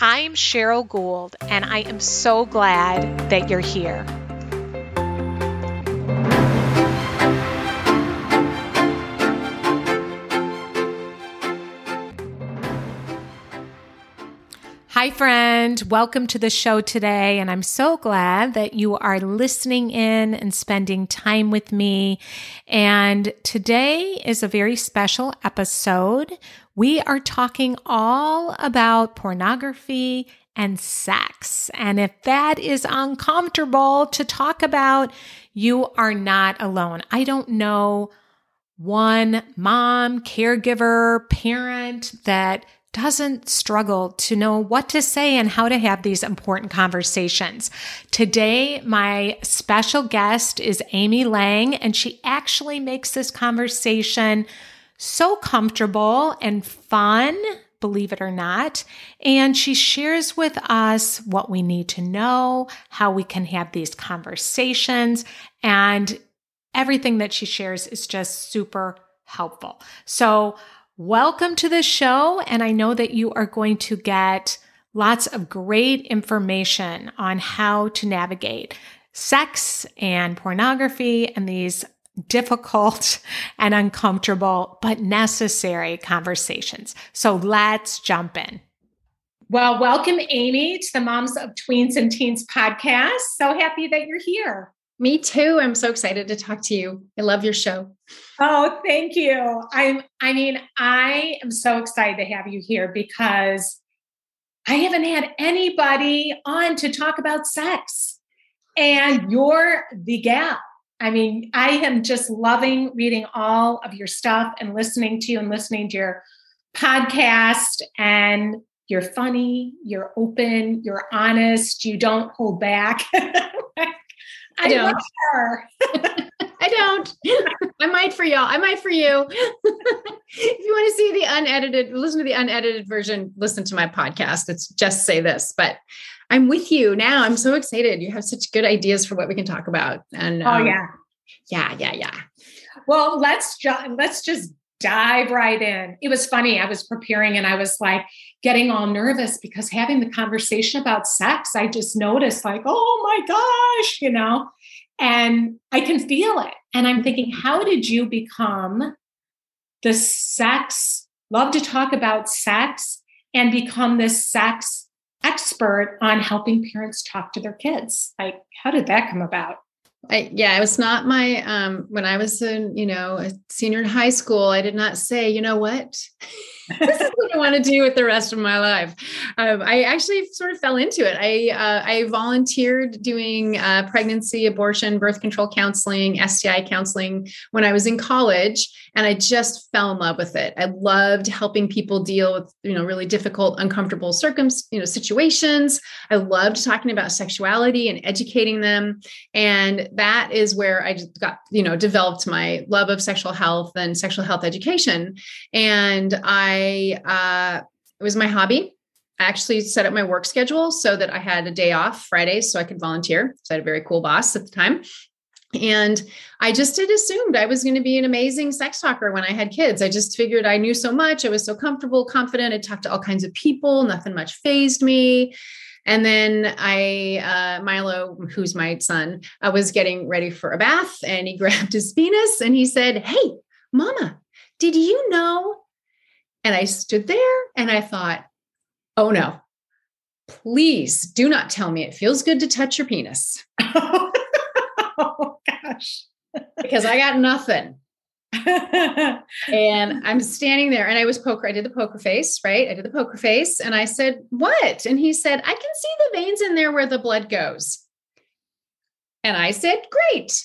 I'm Cheryl Gould, and I am so glad that you're here. Hi, friend. Welcome to the show today. And I'm so glad that you are listening in and spending time with me. And today is a very special episode. We are talking all about pornography and sex. And if that is uncomfortable to talk about, you are not alone. I don't know one mom, caregiver, parent that doesn't struggle to know what to say and how to have these important conversations. Today, my special guest is Amy Lang, and she actually makes this conversation so comfortable and fun, believe it or not. And she shares with us what we need to know, how we can have these conversations, and everything that she shares is just super helpful. So, Welcome to the show. And I know that you are going to get lots of great information on how to navigate sex and pornography and these difficult and uncomfortable but necessary conversations. So let's jump in. Well, welcome, Amy, to the Moms of Tweens and Teens podcast. So happy that you're here. Me too. I'm so excited to talk to you. I love your show. Oh, thank you. I'm I mean, I am so excited to have you here because I haven't had anybody on to talk about sex. And you're the gal. I mean, I am just loving reading all of your stuff and listening to you and listening to your podcast and you're funny, you're open, you're honest, you don't hold back. I don't. I don't. I might for y'all. I might for you. if you want to see the unedited, listen to the unedited version, listen to my podcast. It's just say this, but I'm with you now. I'm so excited. You have such good ideas for what we can talk about. And oh um, yeah, yeah, yeah, yeah. Well, let's just let's just dive right in. It was funny. I was preparing and I was like getting all nervous because having the conversation about sex, I just noticed like, oh my gosh, you know, and I can feel it. And I'm thinking, how did you become the sex, love to talk about sex and become this sex expert on helping parents talk to their kids? Like, how did that come about? I, yeah, it was not my um when I was in, you know, a senior in high school, I did not say, you know what? This is what I want to do with the rest of my life. Um, I actually sort of fell into it. I uh, I volunteered doing uh, pregnancy, abortion, birth control counseling, STI counseling when I was in college, and I just fell in love with it. I loved helping people deal with you know really difficult, uncomfortable circum you know situations. I loved talking about sexuality and educating them, and that is where I got you know developed my love of sexual health and sexual health education, and I I uh, it was my hobby. I actually set up my work schedule so that I had a day off Fridays so I could volunteer. So I had a very cool boss at the time. And I just had assumed I was going to be an amazing sex talker when I had kids. I just figured I knew so much. I was so comfortable, confident. I talked to all kinds of people. Nothing much phased me. And then I, uh, Milo, who's my son, I was getting ready for a bath and he grabbed his penis and he said, Hey, mama, did you know and I stood there and I thought, oh no, please do not tell me it feels good to touch your penis. oh gosh. because I got nothing. and I'm standing there and I was poker. I did the poker face, right? I did the poker face and I said, What? And he said, I can see the veins in there where the blood goes. And I said, Great,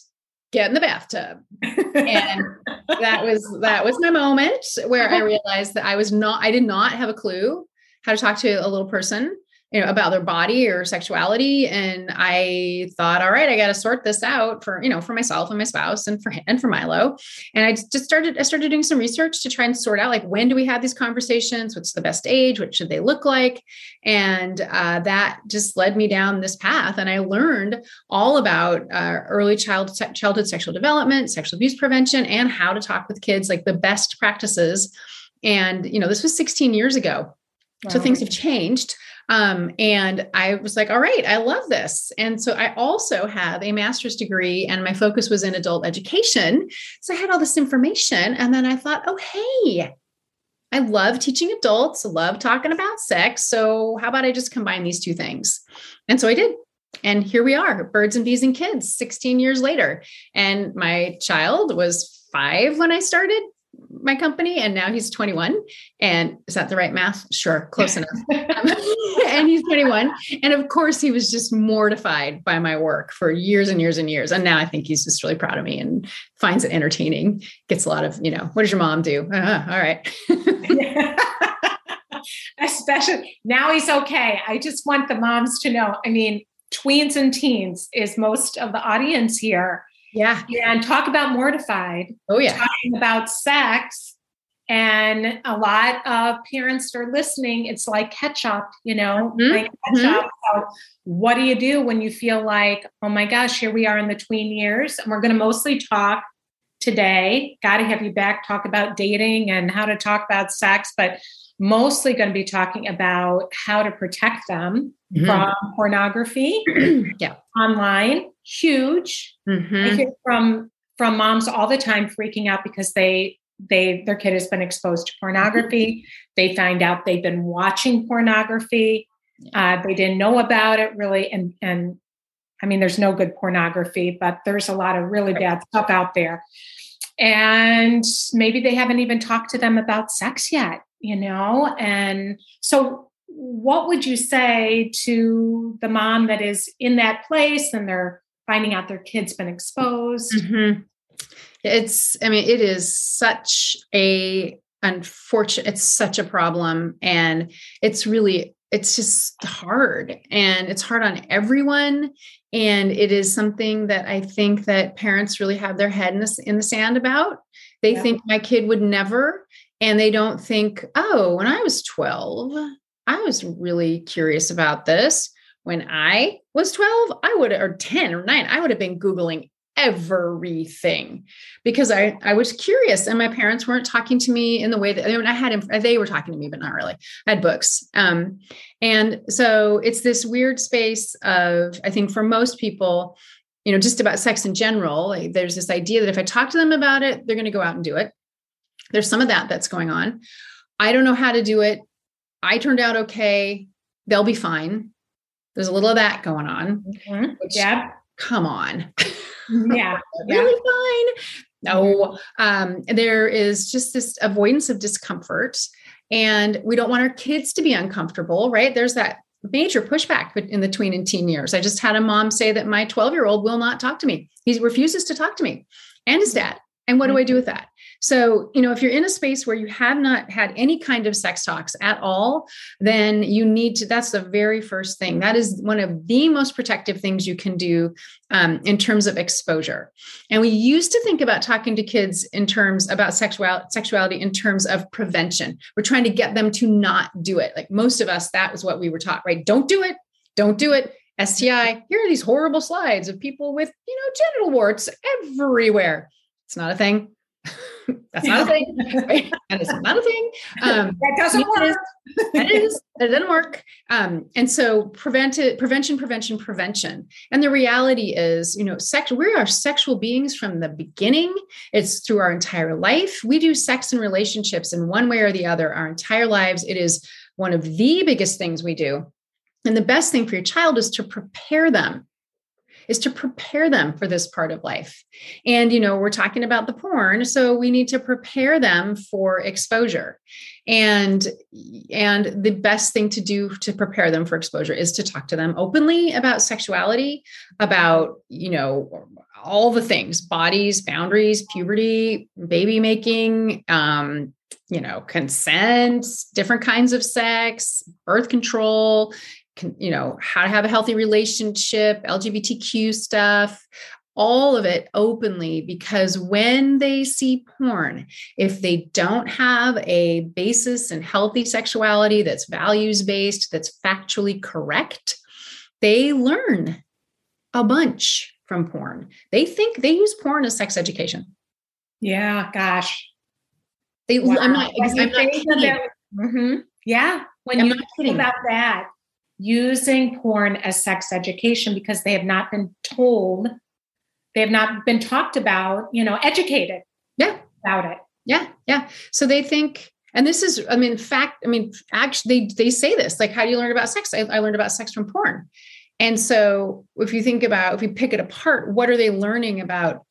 get in the bathtub. and that was that was my moment where I realized that I was not, I did not have a clue how to talk to a little person you know about their body or sexuality and i thought all right i got to sort this out for you know for myself and my spouse and for and for milo. And i just started i started doing some research to try and sort out like when do we have these conversations? What's the best age? What should they look like? And uh, that just led me down this path and i learned all about uh, early child childhood sexual development sexual abuse prevention and how to talk with kids like the best practices. And you know this was 16 years ago wow. so things have changed um, and I was like, all right, I love this. And so I also have a master's degree, and my focus was in adult education. So I had all this information. And then I thought, oh, hey, I love teaching adults, love talking about sex. So how about I just combine these two things? And so I did. And here we are, birds and bees and kids, 16 years later. And my child was five when I started my company and now he's 21 and is that the right math? Sure close enough. And he's 21 and of course he was just mortified by my work for years and years and years. And now i think he's just really proud of me and finds it entertaining gets a lot of you know what does your mom do? Uh-huh, all right. Especially now he's okay. I just want the moms to know i mean tweens and teens is most of the audience here yeah. And talk about mortified. Oh, yeah. Talking about sex. And a lot of parents are listening. It's like ketchup, you know, mm-hmm. like ketchup. Mm-hmm. So what do you do when you feel like, oh my gosh, here we are in the tween years? And we're going to mostly talk today. Got to have you back, talk about dating and how to talk about sex, but mostly going to be talking about how to protect them mm-hmm. from pornography yeah. online huge. Mm-hmm. I hear from from moms all the time freaking out because they they their kid has been exposed to pornography. They find out they've been watching pornography. Uh, they didn't know about it really, and and I mean, there's no good pornography, but there's a lot of really bad stuff out there. And maybe they haven't even talked to them about sex yet, you know? And so, what would you say to the mom that is in that place and they're finding out their kid's been exposed. Mm-hmm. It's, I mean, it is such a unfortunate, it's such a problem. And it's really, it's just hard and it's hard on everyone. And it is something that I think that parents really have their head in the, in the sand about. They yeah. think my kid would never, and they don't think, oh, when I was 12, I was really curious about this when I was 12, I would, or 10 or 9, I would have been Googling everything because I, I was curious and my parents weren't talking to me in the way that I, mean, I had, they were talking to me, but not really. I had books. Um, and so it's this weird space of, I think for most people, you know, just about sex in general, like there's this idea that if I talk to them about it, they're going to go out and do it. There's some of that that's going on. I don't know how to do it. I turned out okay. They'll be fine there's a little of that going on. Mm-hmm. Which, yeah. Come on. Yeah. really fine. No, um, there is just this avoidance of discomfort. And we don't want our kids to be uncomfortable, right? There's that major pushback in the tween and teen years. I just had a mom say that my 12 year old will not talk to me. He refuses to talk to me and his dad. And what do I do with that? So, you know, if you're in a space where you have not had any kind of sex talks at all, then you need to, that's the very first thing. That is one of the most protective things you can do um, in terms of exposure. And we used to think about talking to kids in terms about sexual, sexuality in terms of prevention. We're trying to get them to not do it. Like most of us, that was what we were taught, right? Don't do it. Don't do it. STI, here are these horrible slides of people with, you know, genital warts everywhere. It's not a thing. That's not a thing. Right? And not a thing. Um, that doesn't work. That is, it doesn't work. Um, and so prevented prevention, prevention, prevention. And the reality is, you know, sex, we are sexual beings from the beginning. It's through our entire life. We do sex and relationships in one way or the other our entire lives. It is one of the biggest things we do And the best thing for your child is to prepare them is to prepare them for this part of life. And, you know, we're talking about the porn, so we need to prepare them for exposure. And, and the best thing to do to prepare them for exposure is to talk to them openly about sexuality, about, you know, all the things bodies, boundaries, puberty, baby making, um, you know, consent, different kinds of sex, birth control, you know how to have a healthy relationship lgbtq stuff all of it openly because when they see porn if they don't have a basis in healthy sexuality that's values based that's factually correct they learn a bunch from porn they think they use porn as sex education yeah gosh they wow. i'm not i'm not kidding. Mm-hmm. yeah when I'm you think about that using porn as sex education because they have not been told, they have not been talked about, you know, educated yeah. about it. Yeah, yeah. So they think, and this is, I mean, fact, I mean, actually, they, they say this like, how do you learn about sex? I, I learned about sex from porn. And so if you think about, if you pick it apart, what are they learning about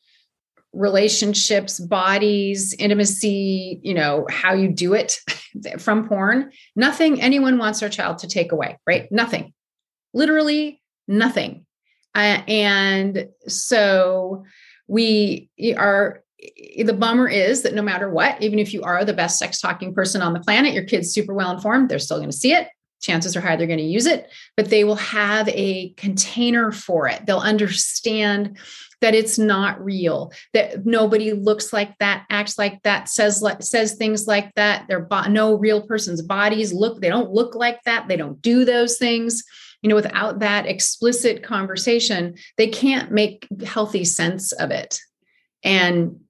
relationships, bodies, intimacy, you know, how you do it from porn. Nothing anyone wants their child to take away, right? Nothing. Literally nothing. Uh, and so we are the bummer is that no matter what, even if you are the best sex talking person on the planet, your kid's super well informed, they're still going to see it. Chances are high they're going to use it, but they will have a container for it. They'll understand that it's not real that nobody looks like that acts like that says like says things like that. Their bo- no real person's bodies look they don't look like that they don't do those things. You know without that explicit conversation they can't make healthy sense of it. And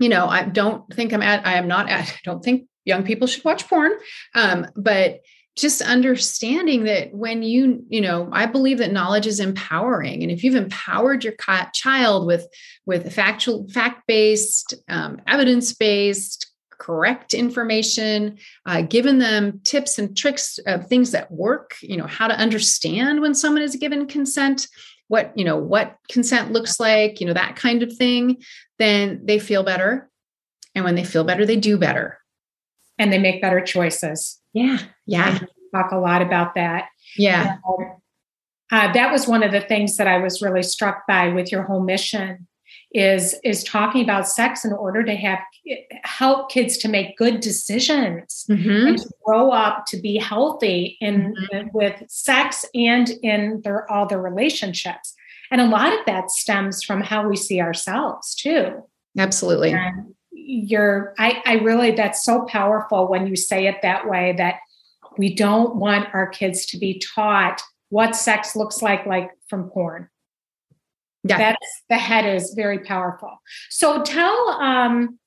you know i don't think i'm at i am not at i don't think young people should watch porn um, but just understanding that when you you know i believe that knowledge is empowering. And if you've empowered your child with with factual fact based um, evidence based correct information uh, given them tips and tricks of things that work you know how to understand when someone is given consent what you know what consent looks like you know that kind of thing then they feel better. And when they feel better they do better and they make better choices yeah. Yeah. talk a lot about that. Yeah. uh, that was one of the things that I was really struck by with your whole mission is is talking about sex in order to have help kids to make good decisions mm-hmm. and to grow up to be healthy in, mm-hmm. with sex and in their all their relationships and a lot of that stems from how we see ourselves too absolutely and you're I, I really that's so powerful when you say it that way that we don't want our kids to be taught what sex looks like like from porn. Yeah. that's the head is very powerful. So tell um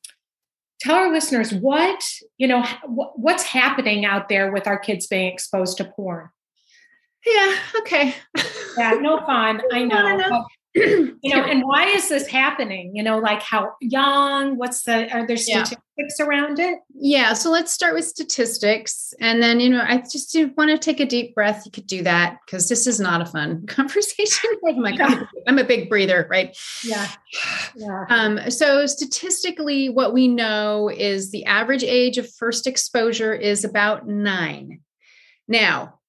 tell our listeners what you know what's happening out there with our kids being exposed to porn. Yeah okay. Yeah no fun i know you know and why is this happening? You know like how young what's the are there statistics yeah. around it? Yeah so let's start with statistics and then you know i just want to take a deep breath. You could do that because this is not a fun conversation. Like my yeah. i'm a big breather right? Yeah. Yeah. Um so statistically what we know is the average age of first exposure is about nine. Now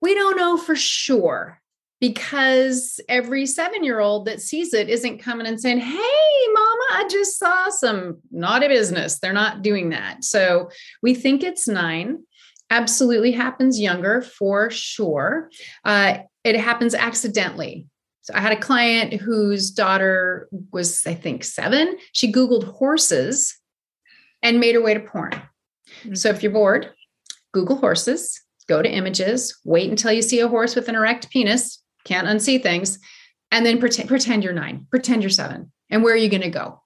we don't know for sure because every seven year old that sees it isn't coming and saying, Hey, mama, I just saw some naughty business. They're not doing that. So we think it's nine. Absolutely happens younger for sure. Uh, it happens accidentally. So I had a client whose daughter was, I think, seven. She Googled horses and made her way to porn. Mm-hmm. So if you're bored, Google horses, go to images, wait until you see a horse with an erect penis, can't unsee things, and then pretend pretend you're nine, pretend you're seven. And where are you going to go?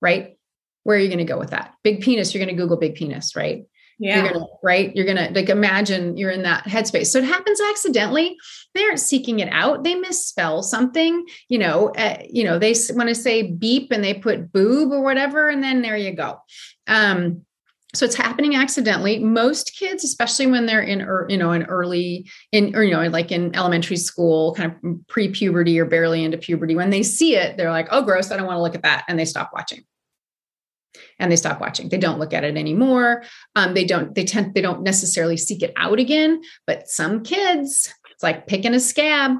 Right? Where are you going to go with that? Big penis, you're going to Google big penis, right? Yeah. You're gonna, right. You're gonna like imagine you're in that headspace. So it happens accidentally. They aren't seeking it out. They misspell something. You know. Uh, you know. They want to say beep and they put boob or whatever, and then there you go. Um, so it's happening accidentally. Most kids especially when they're in you know in early in or you know like in elementary school kind of pre-puberty or barely into puberty when they see it they're like oh gross i don't want to look at that and they stop watching. And they stop watching. They don't look at it anymore. Um, they don't they tend they don't necessarily seek it out again but some kids it's like picking a scab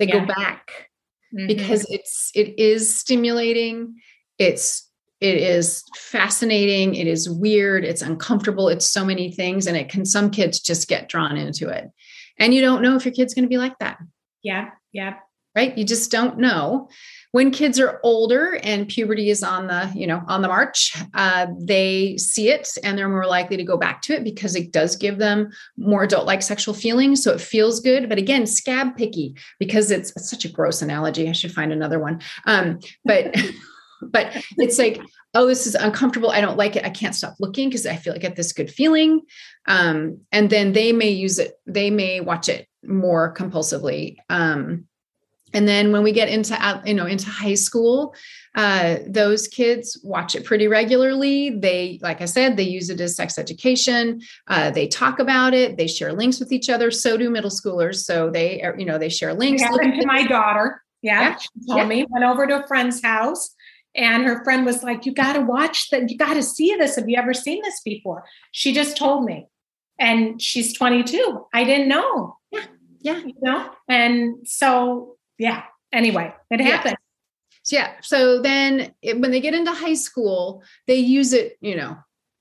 they yeah. go back mm-hmm. because it's it is stimulating. It's it is fascinating. It is weird. It's uncomfortable. It's so many things and it can some kids just get drawn into it. And you don't know if your kid's going to be like that. Yeah yeah. Right? You just don't know. When kids are older and puberty is on the you know on the march uh, they see it and they're more likely to go back to it because it does give them more adult like sexual feelings so it feels good. But again scab picky because it's, it's such a gross analogy. I should find another one. Um, but but it's like oh this is uncomfortable. I don't like it. I can't stop looking because i feel like I get this good feeling. Um, and then they may use it they may watch it more compulsively. Um, and then when we get into you know into high school uh, those kids watch it pretty regularly. They like i said they use it as sex education. Uh, they talk about it. They share links with each other. So do middle schoolers. So they you know they share links. to my daughter. Yeah, yeah. she told yeah. me. Went over to a friend's house and her friend was like you got to watch that you got to see this have you ever seen this before she just told me and she's 22 i didn't know yeah yeah you know and so yeah. Anyway, it happened. Yeah. yeah. So then it, when they get into high school, they use it, you know,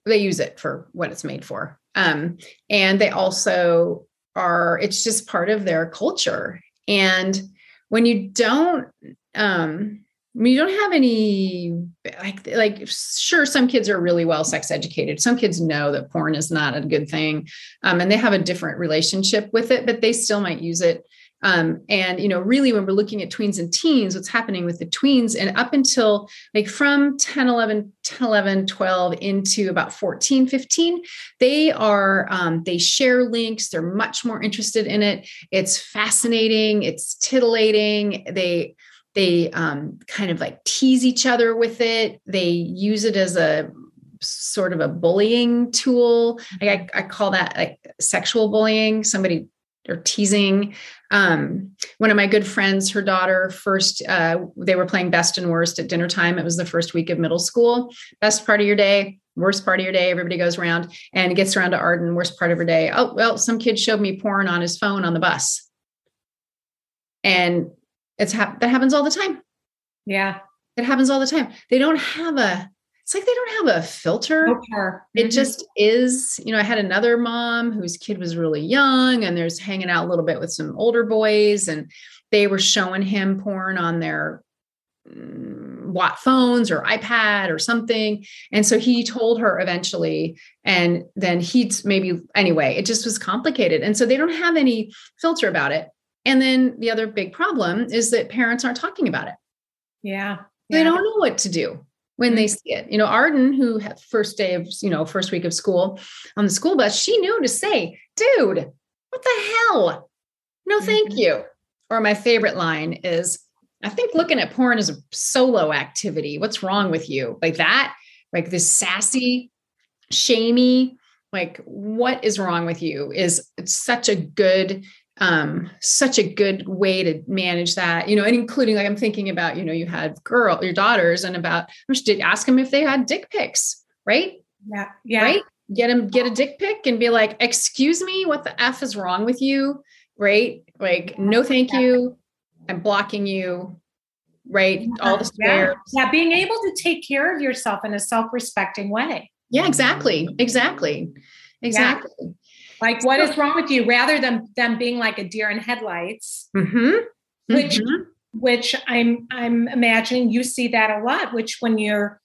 they use it for what it's made for. Um, and they also are, it's just part of their culture. And when you don't, um, I mean, you don't have any like like sure some kids are really well sex educated. Some kids know that porn is not a good thing, um, and they have a different relationship with it, but they still might use it. Um, and you know really when we're looking at tweens and teens what's happening with the tweens and up until like from 10 11 10 11 12 into about 14 15 they are um, they share links they're much more interested in it it's fascinating it's titillating they they um, kind of like tease each other with it they use it as a sort of a bullying tool like I, I call that like sexual bullying somebody or teasing. Um, one of my good friends, her daughter, first uh, they were playing best and worst at dinner time. It was the first week of middle school. Best part of your day, worst part of your day. Everybody goes around and gets around to Arden. Worst part of her day. Oh well, some kid showed me porn on his phone on the bus, and it's ha- that happens all the time. Yeah, it happens all the time. They don't have a it's like they don't have a filter. filter. It mm-hmm. just is, you know, I had another mom whose kid was really young and there's hanging out a little bit with some older boys and they were showing him porn on their mm, Watt phones or iPad or something. And so he told her eventually, and then he'd maybe, anyway, it just was complicated. And so they don't have any filter about it. And then the other big problem is that parents aren't talking about it. Yeah. They yeah. don't know what to do when they mm-hmm. see it. You know, Arden, who had first day of, you know, first week of school on the school bus, she knew to say, dude, what the hell? No, thank mm-hmm. you. Or my favorite line is, I think looking at porn is a solo activity. What's wrong with you? Like that, like this sassy, shamey, like what is wrong with you is it's such a good um, such a good way to manage that, you know, and including like I'm thinking about, you know, you had girl, your daughters, and about did ask them if they had dick pics, right? Yeah, yeah, right. Get them get a dick pic and be like, "Excuse me, what the f is wrong with you?" Right? Like, no, thank you. I'm blocking you. Right? All the squares. Yeah. yeah, being able to take care of yourself in a self-respecting way. Yeah, exactly, exactly, exactly. Yeah like, what is wrong with you? Rather than them being like a deer in headlights, mm-hmm. which mm-hmm. which I'm I'm imagining you see that a lot. Which when you're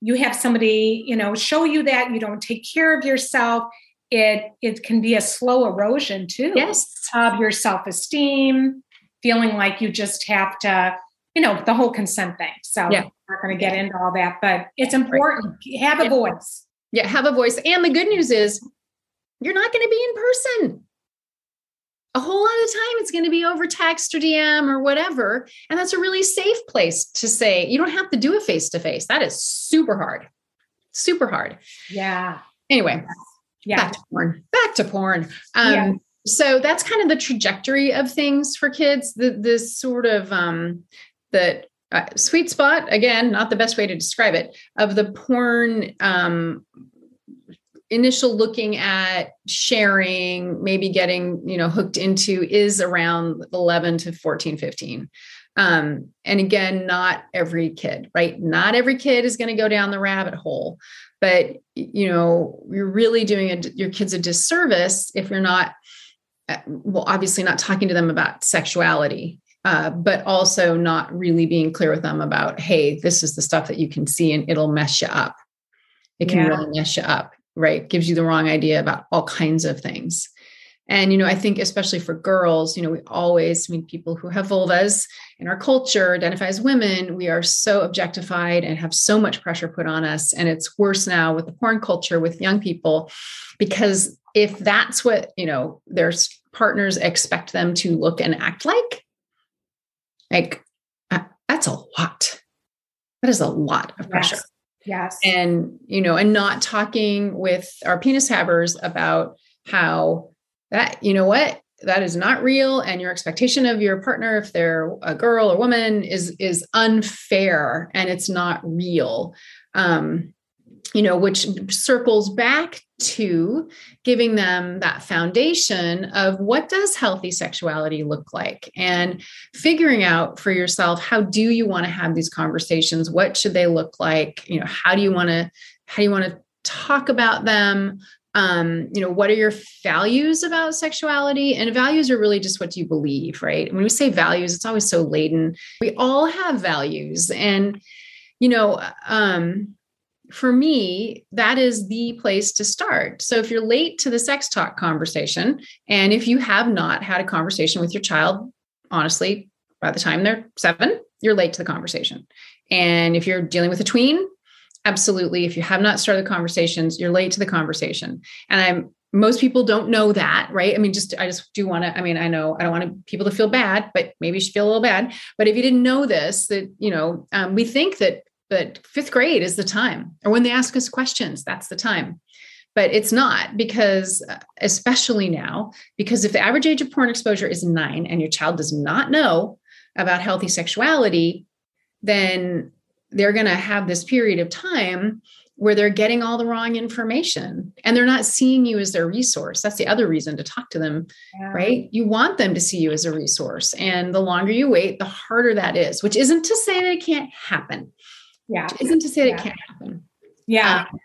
you have somebody you know show you that you don't take care of yourself, it it can be a slow erosion too. Yes, of your self esteem, feeling like you just have to you know the whole consent thing. So yeah. I'm not going to get into all that, but it's important. Have a yeah. voice. Yeah, have a voice. And the good news is you're not going to be in person. A whole lot of time it's going to be over text or DM or whatever. And that's a really safe place to say, you don't have to do a face to face. That is super hard. super hard. Yeah. Anyway, yeah. back to porn. Back to porn. Um, Yeah. So that's kind of the trajectory of things for kids. The this sort of um, the uh, sweet spot again, not the best way to describe it of the porn um, initial looking at sharing maybe getting you know hooked into is around 11 to 14 15 um, and again not every kid right? Not every kid is going to go down the rabbit hole but you know you're really doing a, your kids a disservice if you're not uh, well obviously not talking to them about sexuality uh, but also not really being clear with them about hey this is the stuff that you can see and it'll mess you up. It can Yeah. really mess you up right gives you the wrong idea about all kinds of things. And you know i think especially for girls you know we always meet people who have vulvas in our culture identify as women. We are so objectified and have so much pressure put on us. And it's worse now with the porn culture with young people because if that's what you know their partners expect them to look and act like like uh, that's a lot. That is a lot of pressure. Yes. Yes. and you know and not talking with our penis havers about how that you know what that is not real and your expectation of your partner if they're a girl or woman is is unfair and it's not real um you know which circles back to giving them that foundation of what does healthy sexuality look like? And figuring out for yourself how do you want to have these conversations? What should they look like? You know how do you want to how do you want to talk about them? Um you know what are your values about sexuality? And values are really just what do you believe right? When we say values it's always so laden we all have values. And you know um for me, that is the place to start. So if you're late to the sex talk conversation, and if you have not had a conversation with your child, honestly, by the time they're seven, you're late to the conversation. And if you're dealing with a tween, absolutely. If you have not started the conversations, you're late to the conversation. And I'm most people don't know that, right? I mean, just I just do want to. I mean, I know I don't want people to feel bad, but maybe you should feel a little bad. But if you didn't know this, that you know, um, we think that but fifth grade is the time, or when they ask us questions, that's the time. But it's not because, uh, especially now, because if the average age of porn exposure is nine and your child does not know about healthy sexuality, then they're going to have this period of time where they're getting all the wrong information and they're not seeing you as their resource. That's the other reason to talk to them, Yeah. right? You want them to see you as a resource. And the longer you wait, the harder that is, which isn't to say that it can't happen. Yeah. Which isn't to say that Yeah. it can't happen. Yeah. Um,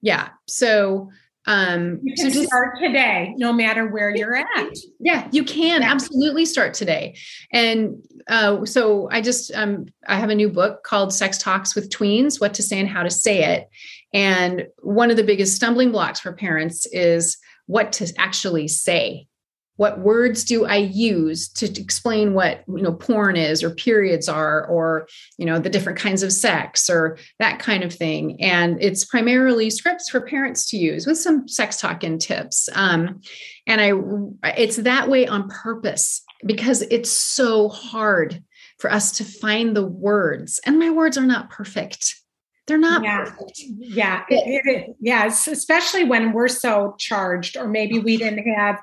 yeah. So, um, you so can just, start today, no matter where you're at. yeah, you can absolutely start today. And uh, so I just, um, I have a new book called Sex Talks with Tweens, What to Say and How to Say It. And one of the biggest stumbling blocks for parents is what to actually say. What words do I use to explain what you know porn is or periods are or you know the different kinds of sex or that kind of thing? And it's primarily scripts for parents to use with some sex talk and tips. Um, and I it's that way on purpose because it's so hard for us to find the words and my words are not perfect they're not Yeah. perfect Yeah. It, it, it- yes. Especially when we're so charged, or maybe we didn't have,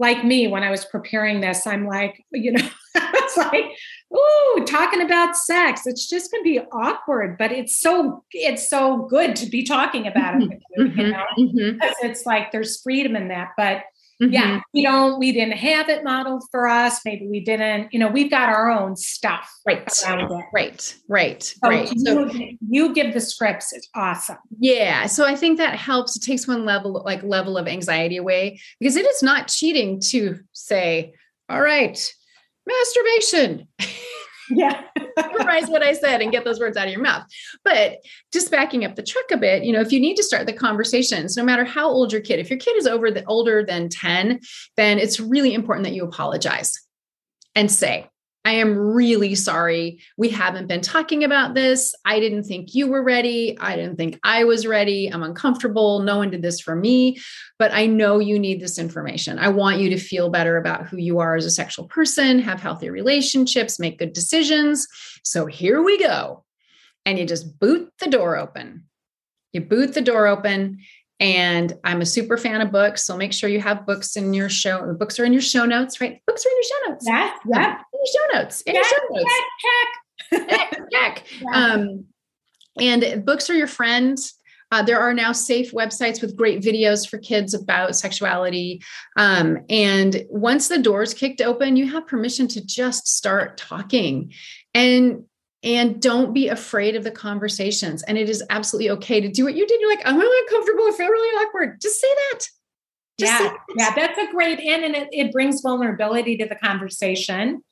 like me, when I was preparing this, I'm like, you know, it's like, ooh, talking about sex. It's just going to be awkward, but it's so, it's so good to be talking about it with you, you Mhm, know, mhm, because it's like there's freedom in that. But mhm. yeah, we don't, we didn't have it modeled for us. Maybe we didn't, you know, we've got our own stuff right right right So right so you, you give the scripts. It's awesome. yeah so i think that helps it takes one level like level of anxiety away because it is not cheating to say all right masturbation Yeah. memorize what I said and get those words out of your mouth. But just backing up the truck a bit, you know, if you need to start the conversations, no matter how old your kid, if your kid is over the older than 10, then it's really important that you apologize and say, I am really sorry. We haven't been talking about this. I didn't think you were ready. I didn't think I was ready. I'm uncomfortable. No one did this for me, but I know you need this information. I want you to feel better about who you are as a sexual person, have healthy relationships, make good decisions. So here we go. And you just boot the door open. you boot the door open and I'm a super fan of books. So make sure you have books in your show. Books are in your show notes, right? Books are in your show notes. Yeah. Yeah. Show notes. In check, show notes. Check, check. check, check. Yeah. Um, and books are your friends. Uh, there are now safe websites with great videos for kids about sexuality. Um, and once the door's kicked open, you have permission to just start talking. And and don't be afraid of the conversations. And it is absolutely okay to do what you did. You're like, I'm really uncomfortable. I feel really awkward. Just say that. Just yeah. Say that. Yeah. That's a great in. And it, it brings vulnerability to the conversation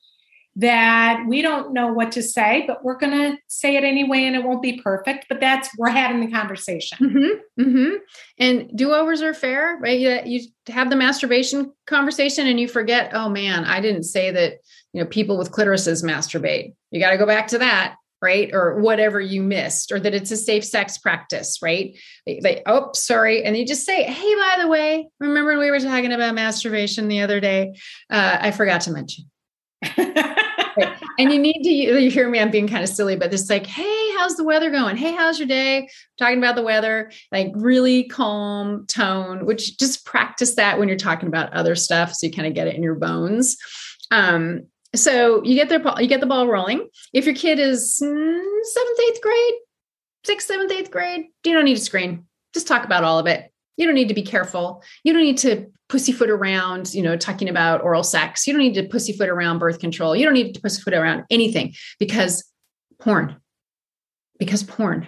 that we don't know what to say, but we're going to say it anyway and it won't be perfect. But that's, we're having the conversation. Mm-hmm, mm-hmm. And do overs are fair, right? You, you have the masturbation conversation and you forget, oh man, I didn't say that, you know, people with clitorises masturbate. You got to go back to that right or whatever you missed or that it's a safe sex practice right they, they, oh sorry and you just say hey by the way remember we were talking about masturbation the other day uh, i forgot to mention and you need to you hear me i'm being kind of silly but this like hey how's the weather going? Hey how's your day? Talking about the weather like really calm tone which just practice that when you're talking about other stuff so you kind of get it in your bones. Um, so you get their you get the ball rolling. If your kid is seventh eighth grade sixth seventh eighth grade you don't need a screen just talk about all of it you don't need to be careful you don't need to pussyfoot around, you know, talking about oral sex. You don't need to pussyfoot around birth control. You don't need to pussyfoot around anything because porn, because porn,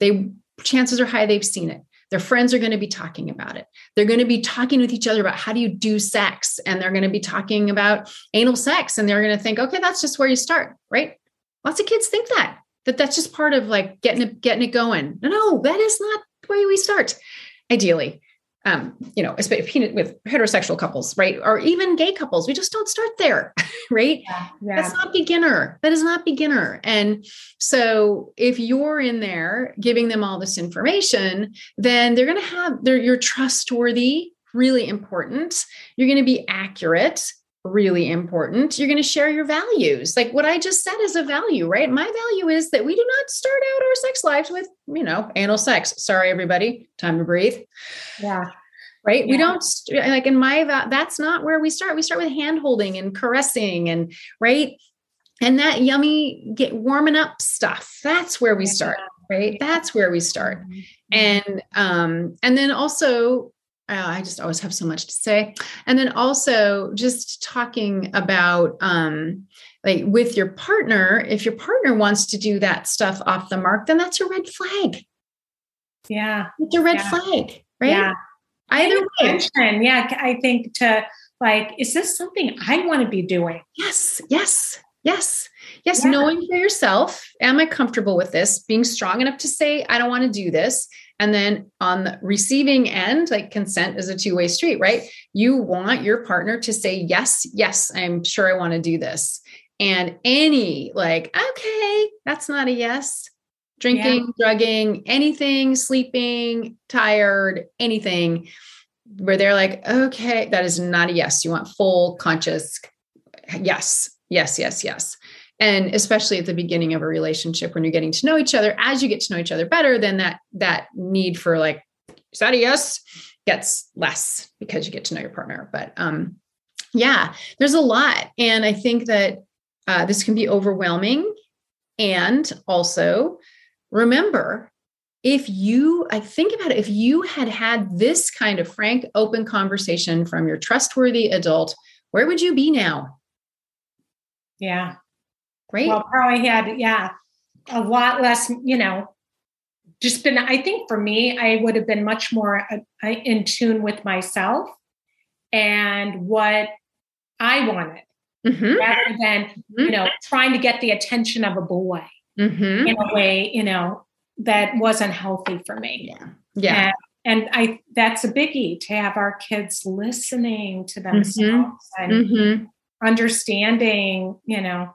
they chances are high they've seen it. Their friends are going to be talking about it. They're going to be talking with each other about how do you do sex, and they're going to be talking about anal sex, and they're going to think, okay, that's just where you start, right? Lots of kids think that that that's just part of like getting it getting it going. No, no, that is not where we start. Ideally, um, you know, especially with heterosexual couples, right? Or even gay couples, we just don't start there, right? Yeah, yeah. That's not beginner. That is not beginner. And so if you're in there giving them all this information, then they're going to have, they're, you're trustworthy, really important. You're going to be accurate, really important. You're going to share your values. Like what I just said is a value, right? My value is that we do not start out our sex lives with, you know, anal sex. Sorry, everybody. Time to breathe. Yeah. Right. Yeah. We don't like in my, that's not where we start. We start with hand holding and caressing and right. And that yummy get warming up stuff. That's where we start. Right. That's where we start. Mm-hmm. And, um, and then also I just always have so much to say. And then also just talking about um, like with your partner, if your partner wants to do that stuff off the mark, then that's a red flag. Yeah. It's a red yeah. flag, right? Yeah. Either way. Yeah. I think to like, is this something I want to be doing? Yes. Yes. Yes. Yes. Yeah. Knowing for yourself, am I comfortable with this? Being strong enough to say, I don't want to do this. And then on the receiving end, like consent is a two way street, right? You want your partner to say, Yes, yes, I'm sure I want to do this. And any, like, okay, that's not a yes. Drinking, yeah. drugging, anything, sleeping, tired, anything where they're like, okay, that is not a yes. You want full conscious yes, yes, yes, yes and especially at the beginning of a relationship when you're getting to know each other as you get to know each other better then that that need for like is that a yes gets less because you get to know your partner. But um yeah there's a lot. And i think that uh, this can be overwhelming. And also remember if you i think about it if you had had this kind of frank open conversation from your trustworthy adult where would you be now? Yeah Great. Well, probably had, yeah, a lot less, you know, just been, I think for me, I would have been much more uh, in tune with myself and what I wanted mm-hmm. rather than, mm-hmm. you know, trying to get the attention of a boy mm-hmm. in a way, you know, that wasn't healthy for me. Yeah. Yeah. And, and I, that's a biggie to have our kids listening to mm-hmm. themselves and mm-hmm. understanding, you know,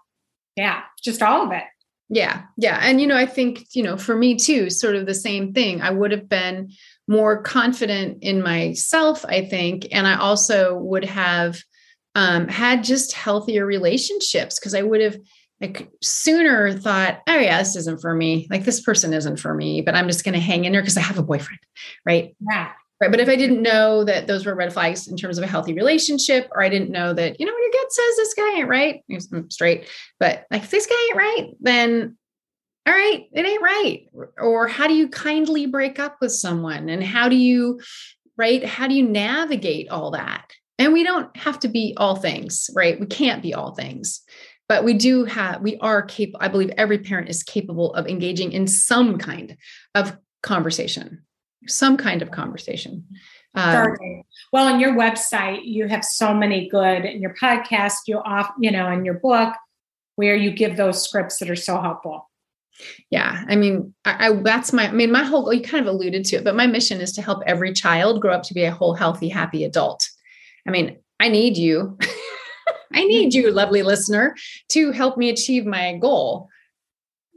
yeah just all of it yeah yeah and you know i think you know for me too sort of the same thing i would have been more confident in myself i think and i also would have um, had just healthier relationships because i would have like sooner thought, oh yeah, this isn't for me. Like this person isn't for me, but I'm just going to hang in there because I have a boyfriend, right? Yeah. Right. But if I didn't know that those were red flags in terms of a healthy relationship, or I didn't know that, you know, when your gut says this guy ain't right, I'm mm, straight, but like this guy ain't right, then all right, it ain't right. Or how do you kindly break up with someone? And how do you, right? How do you navigate all that? And we don't have to be all things, right? We can't be all things but we do have we are capable i believe every parent is capable of engaging in some kind of conversation some kind of conversation um, well on your website you have so many good in your podcast you off you know in your book where you give those scripts that are so helpful yeah i mean I, I, that's my i mean my whole you kind of alluded to it but my mission is to help every child grow up to be a whole healthy happy adult i mean i need you I need you, lovely listener, to help me achieve my goal.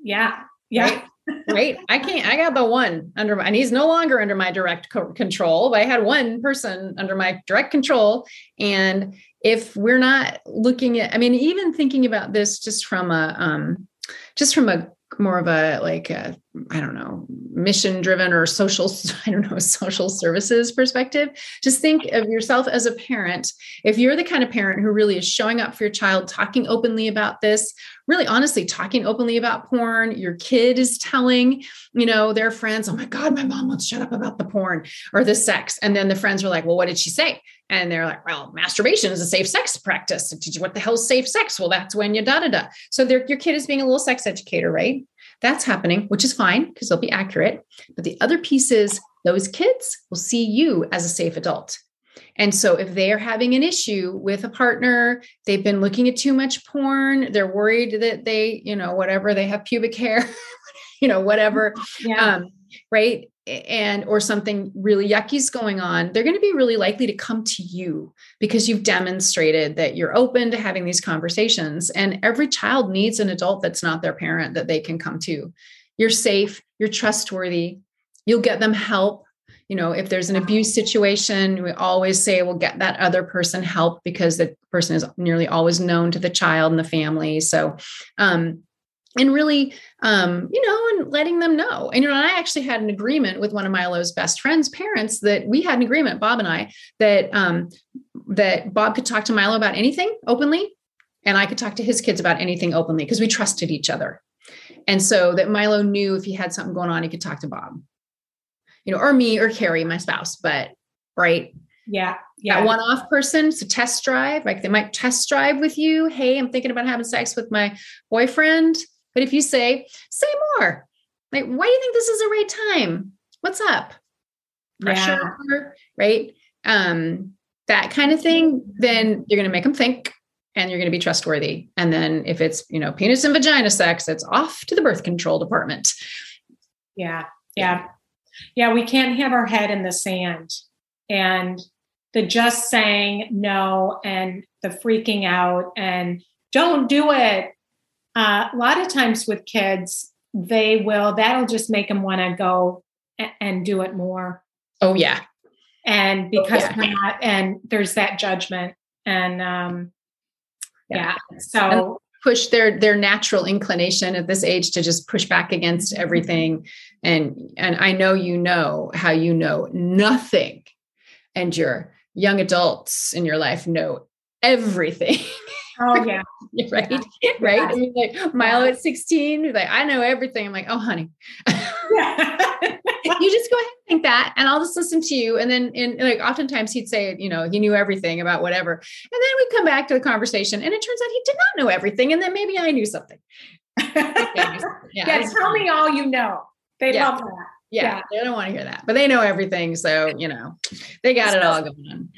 Yeah. Yeah. Right? Right? I can't, I got the one under my, and he's no longer under my direct co- control, but I had one person under my direct control. And if we're not looking at, I mean, even thinking about this just from a, um, just from a more of a like I don't know mission driven or social I don't know social services perspective. Just think of yourself as a parent. If you're the kind of parent who really is showing up for your child, talking openly about this, really honestly talking openly about porn, your kid is telling you know their friends, "Oh my God, my mom won't shut up about the porn or the sex," and then the friends are like, "Well, what did she say?" And they're like, well, masturbation is a safe sex practice. Did you, what the hell is safe sex? Well, that's when you da da da. So your kid is being a little sex educator, right? That's happening, which is fine because they'll be accurate. But the other piece is those kids will see you as a safe adult. And so if they are having an issue with a partner, they've been looking at too much porn, they're worried that they, you know, whatever, they have pubic hair, you know, whatever. Yeah. Um, right and or something really yucky's going on they're going to be really likely to come to you because you've demonstrated that you're open to having these conversations and every child needs an adult that's not their parent that they can come to. You're safe you're trustworthy you'll get them help. You know if there's an abuse situation we always say we'll get that other person help because the person is nearly always known to the child and the family. So um and really um, you know and letting them know. And you know i actually had an agreement with one of milo's best friends parents that we had an agreement bob and i that um, that bob could talk to milo about anything openly and i could talk to his kids about anything openly because we trusted each other. And so that milo knew if he had something going on he could talk to bob. You know or me or carrie my spouse but right? Yeah yeah. That one-off person it's a test drive like they might test drive with you hey i'm thinking about having sex with my boyfriend but if you say, say more, like, why do you think this is the right time? What's up? Pressure, yeah. right? Um, that kind of thing, then you're going to make them think and you're going to be trustworthy. And then if it's, you know, penis and vagina sex, it's off to the birth control department. Yeah. Yeah. Yeah. We can't have our head in the sand. And the just saying no and the freaking out and don't do it uh, a lot of times with kids, they will, that'll just make them want to go and, and do it more. Oh, yeah. And because oh, yeah. not, and there's that judgment. And um, yeah. yeah. So, and push their their natural inclination at this age to just push back against mm-hmm. everything and and i know you know how you know nothing and your young adults in your life know everything Oh yeah. right. Yeah. Right. Yeah. I mean, like Milo at 16, like, I know everything. I'm like, oh honey. you just go ahead and think that and I'll just listen to you. And then in like oftentimes he'd say, you know, he knew everything about whatever. And then we'd come back to the conversation and it turns out he did not know everything. And then maybe I knew something. yeah, yeah tell me all you know. They love that. Yeah, yeah, they don't want to hear that, but they know everything. So, you know, they got it all going on.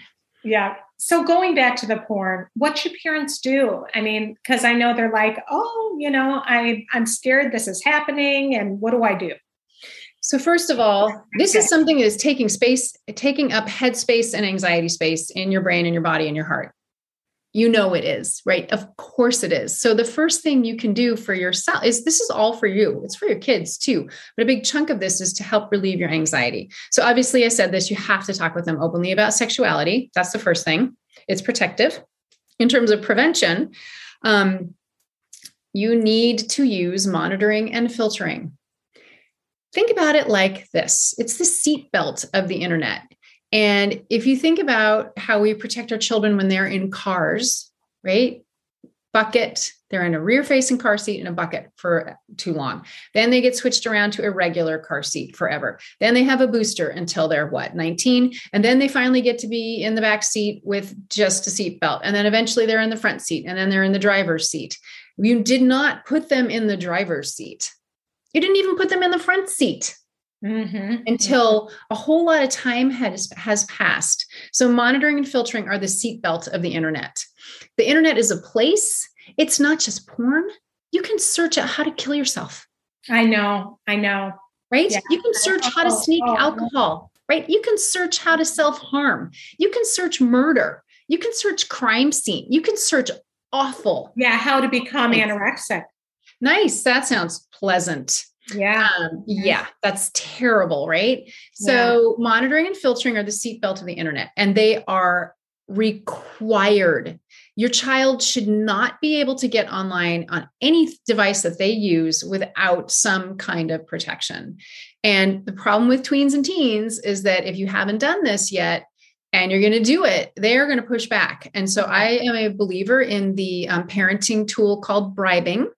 Yeah. So going back to the porn, what should parents do? I mean, because I know they're like, oh, you know, I I'm scared this is happening, and what do I do? So first of all, this okay. is something that is taking space, taking up head space and anxiety space in your brain and your body and your heart you know it is, right? Of course it is. So the first thing you can do for yourself is this is all for you. It's for your kids too. But a big chunk of this is to help relieve your anxiety. So obviously I said this, you have to talk with them openly about sexuality. That's the first thing. It's protective. In terms of prevention, um, you need to use monitoring and filtering. Think about it like this it's the seatbelt of the internet. And if you think about how we protect our children when they're in cars, right? Bucket, they're in a rear facing car seat in a bucket for too long. Then they get switched around to a regular car seat forever. Then they have a booster until they're what, 19? And then they finally get to be in the back seat with just a seat belt. And then eventually they're in the front seat and then they're in the driver's seat. You did not put them in the driver's seat. You didn't even put them in the front seat. Mm-hmm. until a whole lot of time has has passed. So monitoring and filtering are the seatbelt of the internet. The internet is a place. It's not just porn. You can search out how to kill yourself. I know. I know. Right? Yeah. You can search how to sneak alcohol. Right? You can search how to self harm. You can search murder. You can search crime scene. You can search awful. Yeah, how to become anorexic. Nice. That sounds pleasant. Yeah. Um, yeah, that's terrible, right? So, yeah. monitoring and filtering are the seatbelt of the internet, and they are required. Your child should not be able to get online on any device that they use without some kind of protection. And the problem with tweens and teens is that if you haven't done this yet, and you're going to do it, they're going to push back. And so I am a believer in the um, parenting tool called bribing.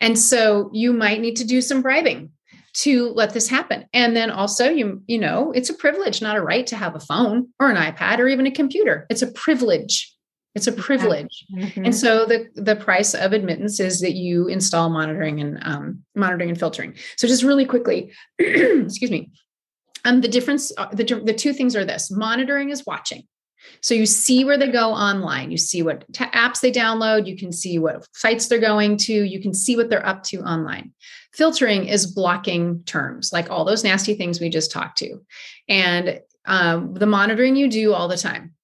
And so you might need to do some bribing to let this happen. And then also you you know, it's a privilege, not a right to have a phone or an iPad or even a computer. It's a privilege. It's a privilege. Mm-hmm. And so the the price of admittance is that you install monitoring and um, monitoring and filtering. So just really quickly, excuse me. Um, the difference, uh, the, the two things are this monitoring is watching. So you see where they go online, you see what t- apps they download, you can see what sites they're going to, you can see what they're up to online. Filtering is blocking terms, like all those nasty things we just talked to. And um, the monitoring you do all the time.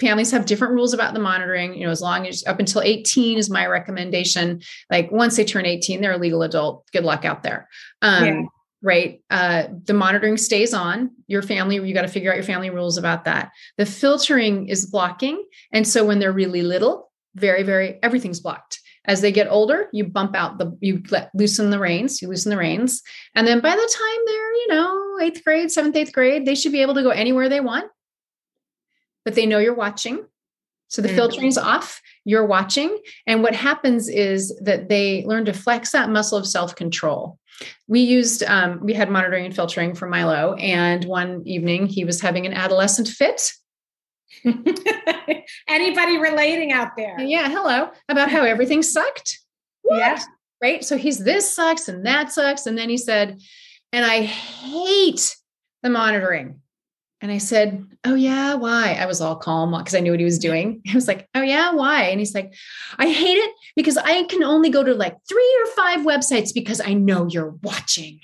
Families have different rules about the monitoring, you know, as long as up until 18 is my recommendation. Like once they turn 18, they're a legal adult. Good luck out there. Um, yeah right? Uh, the monitoring stays on. Your family, you got to figure out your family rules about that. The filtering is blocking. And so when they're really little, very, very, everything's blocked. As they get older, you bump out the, you let loosen the reins, you loosen the reins. And then by the time they're, you know, eighth grade, seventh, eighth grade, they should be able to go anywhere they want. But they know you're watching. So the mm-hmm. filtering's off, you're watching. And what happens is that they learn to flex that muscle of self control we used um, we had monitoring and filtering for milo and one evening he was having an adolescent fit. Anybody relating out there? Yeah hello about how everything sucked. Yeah. Right? So he's this sucks and that sucks and then he said and i hate the monitoring and I said, Oh, yeah, why? I was all calm because I knew what he was doing. I was like, Oh, yeah, why? And he's like, I hate it because I can only go to like three or five websites because I know you're watching.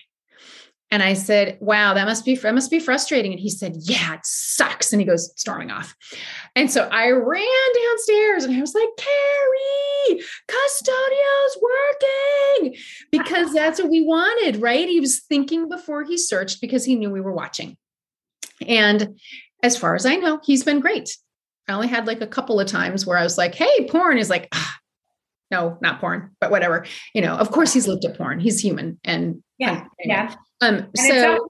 And I said, Wow, that must be that must be frustrating. And he said, Yeah, it sucks. And he goes storming off. And so I ran downstairs and I was like, Carrie, Qustodio's working because that's what we wanted, right? He was thinking before he searched because he knew we were watching. And as far as I know, he's been great. I only had like a couple of times where I was like, hey, porn is like, ah, no, not porn, but whatever. You know, of course he's looked at porn. He's human. And yeah, yeah. Um, and so it's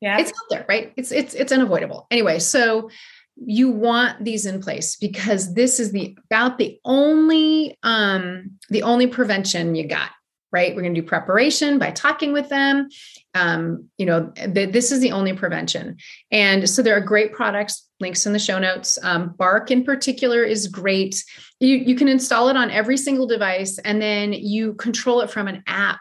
yeah, it's out there, right? It's it's it's unavoidable. Anyway, so you want these in place because this is the about the only um the only prevention you got right? We're going to do preparation by talking with them. Um, you know, th- this is the only prevention. And so there are great products, links in the show notes. Um, Bark in particular is great. You, you can install it on every single device and then you control it from an app.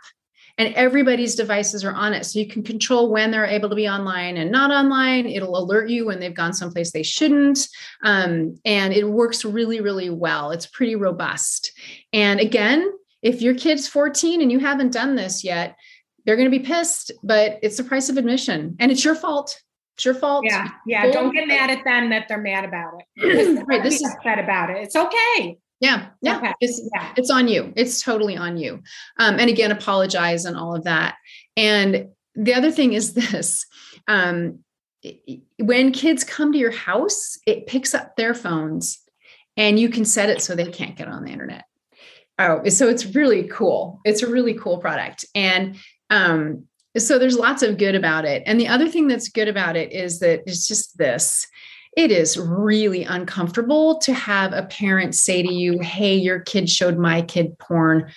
And everybody's devices are on it. So you can control when they're able to be online and not online. It'll alert you when they've gone someplace they shouldn't. Um, and it works really, really well. It's pretty robust. And again, if your kid's 14 and you haven't done this yet, they're going to be pissed, but it's the price of admission and it's your fault. It's your fault. Yeah. Yeah. Don't get mad at them that they're mad about it. right. This is upset about it. It's okay. Yeah. Yeah. Okay. It's, yeah. it's on you. It's totally on you. Um, and again, apologize and all of that. And the other thing is this, um, when kids come to your house, it picks up their phones and you can set it so they can't get on the internet Oh, so it's really cool. It's a really cool product. And um, so there's lots of good about it. And the other thing that's good about it is that it's just this it is really uncomfortable to have a parent say to you, "Hey, your kid showed my kid porn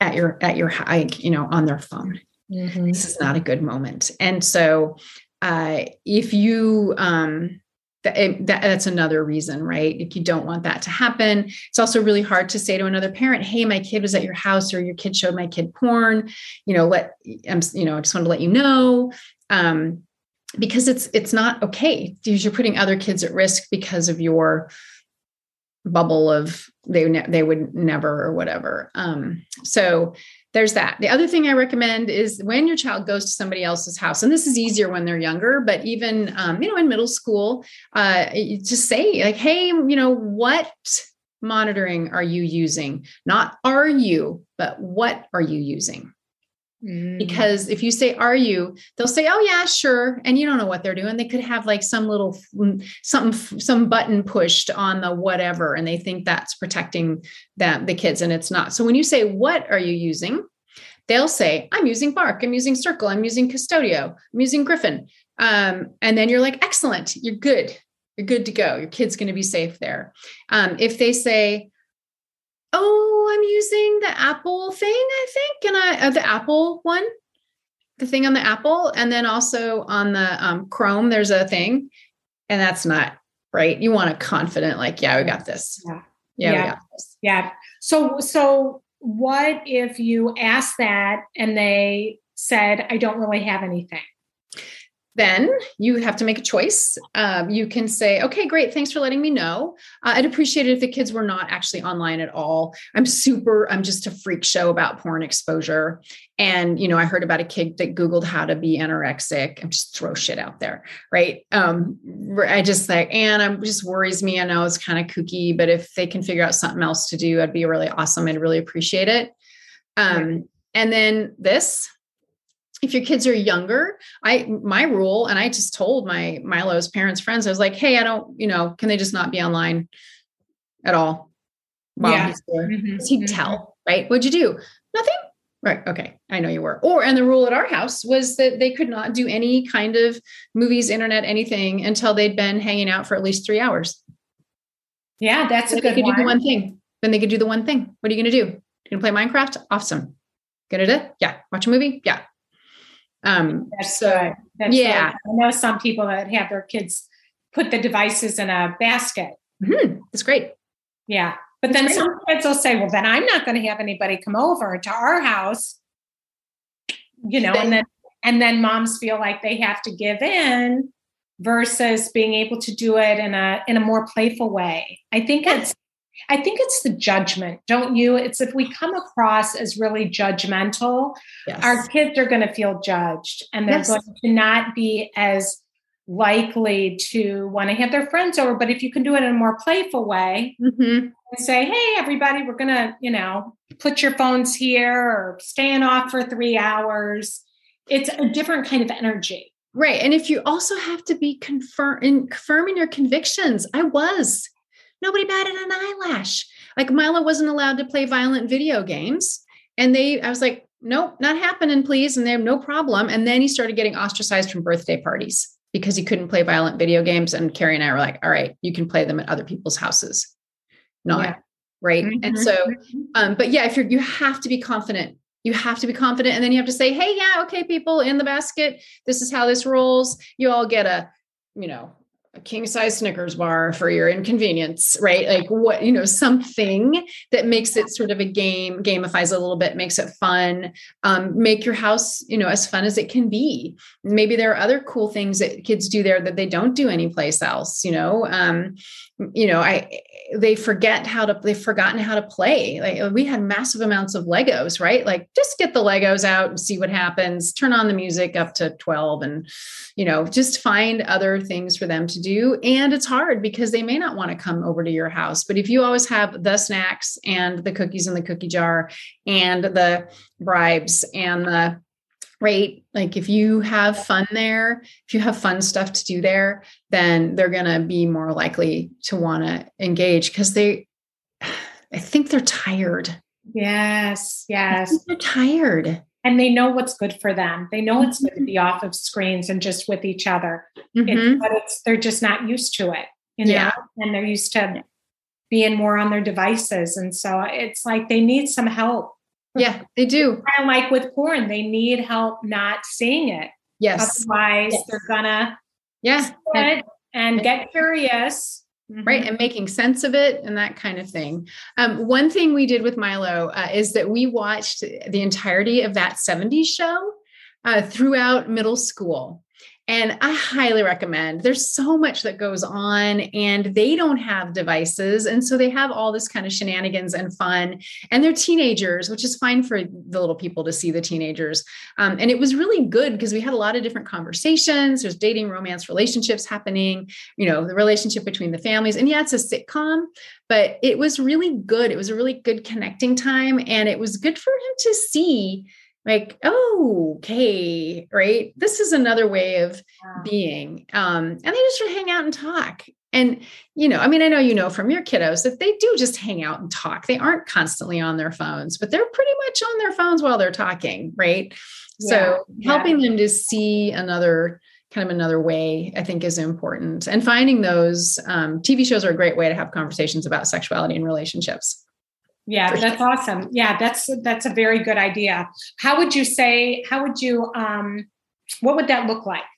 at your at your hike, you know, on their phone." Mm-hmm. This is not a good moment. And so, uh, if you um, that, that, that's another reason, right? If you don't want that to happen, it's also really hard to say to another parent, "Hey, my kid was at your house, or your kid showed my kid porn." You know, let I'm, you know, I just wanted to let you know. Um, because it's it's not okay because you're putting other kids at risk because of your bubble of they ne- they would never or whatever um, so there's that. The other thing i recommend is when your child goes to somebody else's house and this is easier when they're younger but even um, you know in middle school uh, just say like hey you know what monitoring are you using? Not are you but what are you using Mm. Because if you say, Are you? They'll say, Oh, yeah, sure. And you don't know what they're doing. They could have like some little something, some button pushed on the whatever, and they think that's protecting them, the kids, and it's not. So when you say, What are you using? They'll say, I'm using Bark, I'm using Circle, I'm using Qustodio, I'm using Gryphon. Um, and then you're like, Excellent, you're good. You're good to go. Your kid's going to be safe there. Um, if they say, oh, I'm using the Apple thing, I think, and I uh, the Apple one, the thing on the Apple, and then also on the um, Chrome, there's a thing, and that's not right. You want a confident, like, yeah, we got this. Yeah, yeah, yeah. yeah. So, so what if you ask that and they said, I don't really have anything? Then you have to make a choice. Um, you can say, okay, great. Thanks for letting me know. Uh, I'd appreciate it if the kids were not actually online at all. I'm super, I'm just a freak show about porn exposure. And, you know, I heard about a kid that Googled how to be anorexic and just throw shit out there. Right. Um, I just like, and I'm just worries me. I know it's kind of kooky, but if they can figure out something else to do, I'd be really awesome. I'd really appreciate it. Um, and then this, if your kids are younger i my rule and i just told my milo's parents friends i was like hey i don't you know can they just not be online at all while yeah. he's there mm-hmm. he'd mm-hmm. tell right? What'd you do? Nothing. Right okay i know you were. Or and the rule at our house was that they could not do any kind of movies internet anything until they'd been hanging out for at least three hours. Yeah that's a good could one. do the one. thing. Then they could do the one thing. What are you going to do? You going to play minecraft? Awesome. Gonna do yeah watch a movie? Yeah um, That's so, good. That's yeah. Good. I know some people that have their kids put the devices in a basket. Mm-hmm. That's great. Yeah. But That's then great. some kids will say, well, then I'm not going to have anybody come over to our house, you know, and then, and then moms feel like they have to give in versus being able to do it in a, in a more playful way. I think it's, I think it's the judgment, don't you? It's if we come across as really judgmental, yes. our kids are going to feel judged and they're yes. going to not be as likely to want to have their friends over. But if you can do it in a more playful way mm-hmm. and say, hey, everybody, we're going to, you know, put your phones here or staying off for three hours, it's a different kind of energy. Right. And if you also have to be confirm in confirming your convictions, I was nobody batted an eyelash. Like Milo wasn't allowed to play violent video games. And they, I was like, nope, not happening, please. And they have no problem. And then he started getting ostracized from birthday parties because he couldn't play violent video games. And Carrie and I were like, all right, you can play them at other people's houses. Not yeah. right. Mm-hmm. And so, mm-hmm. um, but yeah, if you're, you have to be confident you have to be confident and then you have to say hey yeah okay people in the basket this is how this rolls you all get a you know a king size Snickers bar for your inconvenience, right? Like what, you know, something that makes it sort of a game, gamifies a little bit, makes it fun, um, make your house, you know, as fun as it can be. Maybe there are other cool things that kids do there that they don't do anyplace else, you know. Um, you know, I they forget how to they've forgotten how to play. Like we had massive amounts of Legos, right? Like just get the Legos out and see what happens, turn on the music up to 12 and you know, just find other things for them to do. And it's hard because they may not want to come over to your house. But if you always have the snacks and the cookies in the cookie jar and the bribes and the right? Like if you have fun there, if you have fun stuff to do there, then they're going to be more likely to want to engage because they I think they're tired. Yes, yes. They're tired. And they know what's good for them. They know it's good to be off of screens and just with each other. Mhm. It, but it's they're just not used to it, you know, Yeah. and they're used to being more on their devices. And so it's like they need some help. Yeah, they do. Kind of like with porn, they need help not seeing it. Yes. Otherwise, Yes. they're gonna Yeah. sit and get curious. right and making sense of it and that kind of thing um, one thing we did with milo uh, is that we watched the entirety of that 70s show uh, throughout middle school and i highly recommend there's so much that goes on and they don't have devices. And so they have all this kind of shenanigans and fun. And they're teenagers which is fine for the little people to see the teenagers. Um, and it was really good because we had a lot of different conversations. There's dating romance relationships happening you know the relationship between the families. And yeah it's a sitcom but it was really good. It was a really good connecting time and it was good for him to see like oh okay right? This is another way of Wow. being um and they just sort of hang out and talk. And you know i mean i know you know from your kiddos that they do just hang out and talk. They aren't constantly on their phones but they're pretty much on their phones while they're talking right? So Yeah, helping them to see another kind of another way i think is important. And finding those um, tv shows are a great way to have conversations about sexuality and relationships Yeah, that's awesome. Yeah, that's that's a very good idea. How would you say? How would you? um What would that look like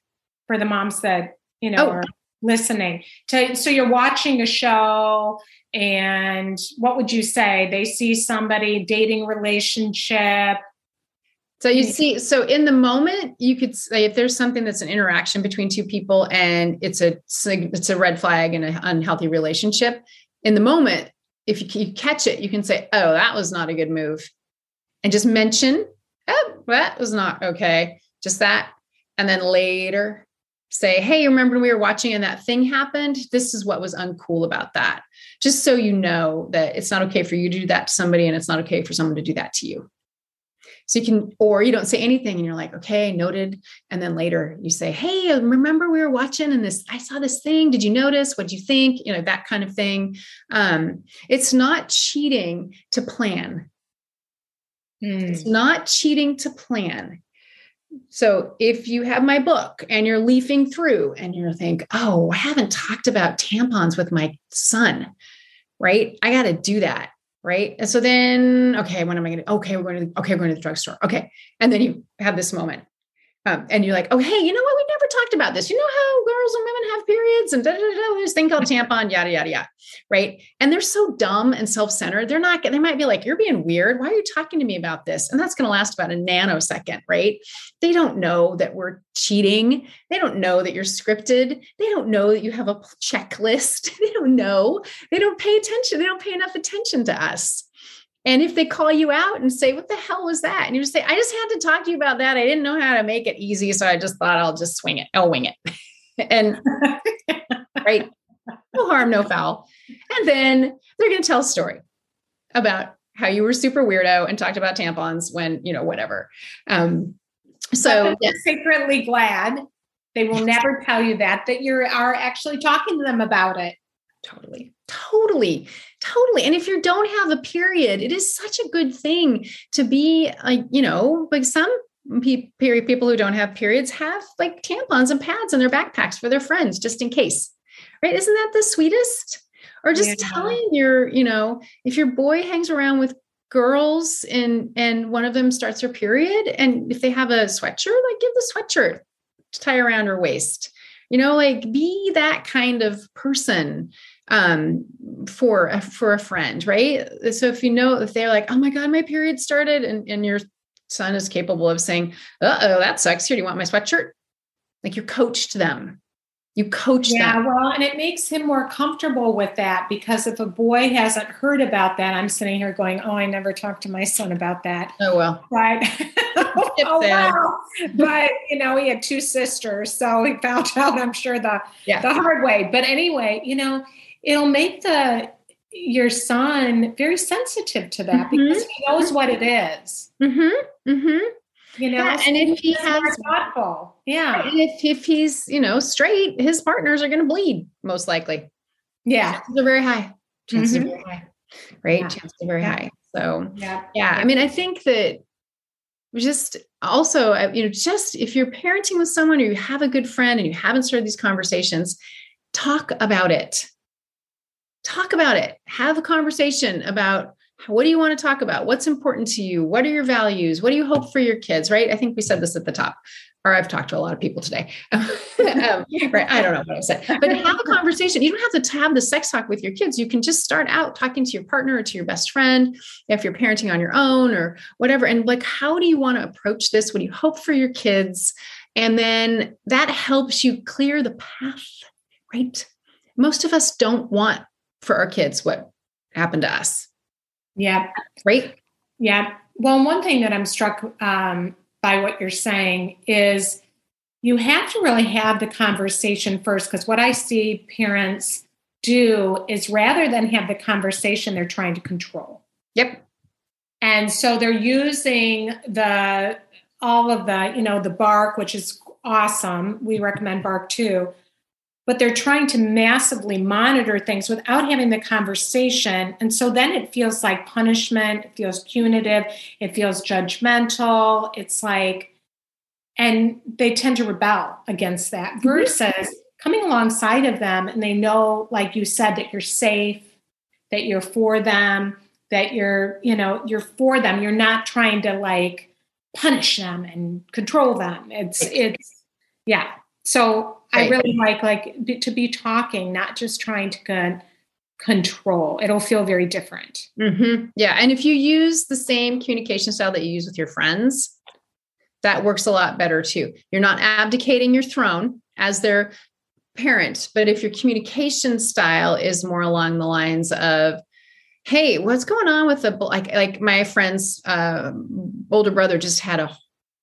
for the moms that you know Oh. are listening? To, so you're watching a show, and what would you say? They see somebody dating relationship. So you see, so in the moment, you could say if there's something that's an interaction between two people and it's a it's a red flag and an unhealthy relationship. In the moment, if you, you catch it, you can say, "Oh, that was not a good move," and just mention, "Oh, that was not okay." Just that, and then later say, "Hey, remember when we were watching and that thing happened? This is what was uncool about that." Just so you know that it's not okay for you to do that to somebody, and it's not okay for someone to do that to you. So you can, or you don't say anything and you're like, okay, noted. And then later you say, hey, remember we were watching and this, I saw this thing. Did you notice? What do you think? You know, that kind of thing. Um, it's not cheating to plan. It's not cheating to plan. So if you have my book and you're leafing through and you're think, oh, I haven't talked about tampons with my son, right? I got to do that. Right. And so then, okay, when am I going to, okay, we're going to, okay, we're going to the drugstore. Okay. And then you have this moment. Um, and you're like, oh, hey, you know what? We never talked about this. You know how girls and women have periods and da, da, da, this thing called tampon, yada, yada, yada. Right. And they're so dumb and self centered. They're not, they might be like, you're being weird. Why are you talking to me about this? And that's going to last about a nanosecond. Right. They don't know that we're cheating. They don't know that you're scripted. They don't know that you have a checklist. They don't know. They don't pay attention. They don't pay enough attention to us. And if they call you out and say, What the hell was that? And you just say, I just had to talk to you about that. I didn't know how to make it easy. So I just thought I'll just swing it. I'll wing it. and right, no harm, no foul. And then they're going to tell a story about how you were super weirdo and talked about tampons when, you know, whatever. Um, so, they're secretly glad they will never tell you that that you are actually talking to them about it. Totally. Totally. Totally. And if you don't have a period, it is such a good thing to be like, you know, like some period people who don't have periods have like tampons and pads in their backpacks for their friends just in case. Right? Isn't that the sweetest? Or just Yeah. telling your, you know, if your boy hangs around with girls and and one of them starts her period and if they have a sweatshirt, like give the sweatshirt to tie around her waist. You know, like be that kind of person um for a for a friend right so if you know if they're like oh my god my period started and and your son is capable of saying uh-oh that sucks here do you want my sweatshirt like you coached them you coach Yeah, them well, and it makes him more comfortable with that because if a boy hasn't heard about that, I'm sitting here going, "Oh, I never talked to my son about that." oh well Right? oh, there. wow. But you know, he had two sisters, so he found out. I'm sure the yeah the hard way. But anyway, you know, it'll make the your son very sensitive to that Mhm. because he knows what it is. mm-hmm mm-hmm You know, Yeah, and if he has- thoughtful, yeah, and if, if he's you know straight his partners are going to bleed most likely yeah. chances are very high chances are very high right? Yeah. Chances are very yeah. high. So, yeah. yeah, I mean, I think that just also, uh, you know, just if you're parenting with someone or you have a good friend and you haven't started these conversations, talk about it. Talk about it. Have a conversation about what do you want to talk about? What's important to you? What are your values? What do you hope for your kids? Right. I think we said this at the top or I've talked to a lot of people today. um, right. I don't know what I said, but have a conversation. You don't have to have the sex talk with your kids. You can just start out talking to your partner or to your best friend if you're parenting on your own or whatever. And like, how do you want to approach this? What do you hope for your kids? And then that helps you clear the path, right? Most of us don't want for our kids what happened to us. Yeah. Right. Yeah. Well, one thing that I'm struck um, by what you're saying is you have to really have the conversation first because what I see parents do is rather than have the conversation, they're trying to control. Yep. And so they're using the all of the, you know, the bark, which is awesome. We recommend bark too but they're trying to massively monitor things without having the conversation. And so then it feels like punishment, it feels punitive, it feels judgmental. It's like, and they tend to rebel against that mm-hmm. versus coming alongside of them and they know, like you said, that you're safe, that you're for them, that you're, you know, you're for them. You're not trying to like punish them and control them. It's, it's, yeah. So Right. I really like like be, to be talking, not just trying to con- control. It'll feel very different. Mm-hmm. Yeah, and if you use the same communication style that you use with your friends, that works a lot better too. You're not abdicating your throne as their parent, but if your communication style is more along the lines of hey what's going on with the like like my friend's uh, older brother just had a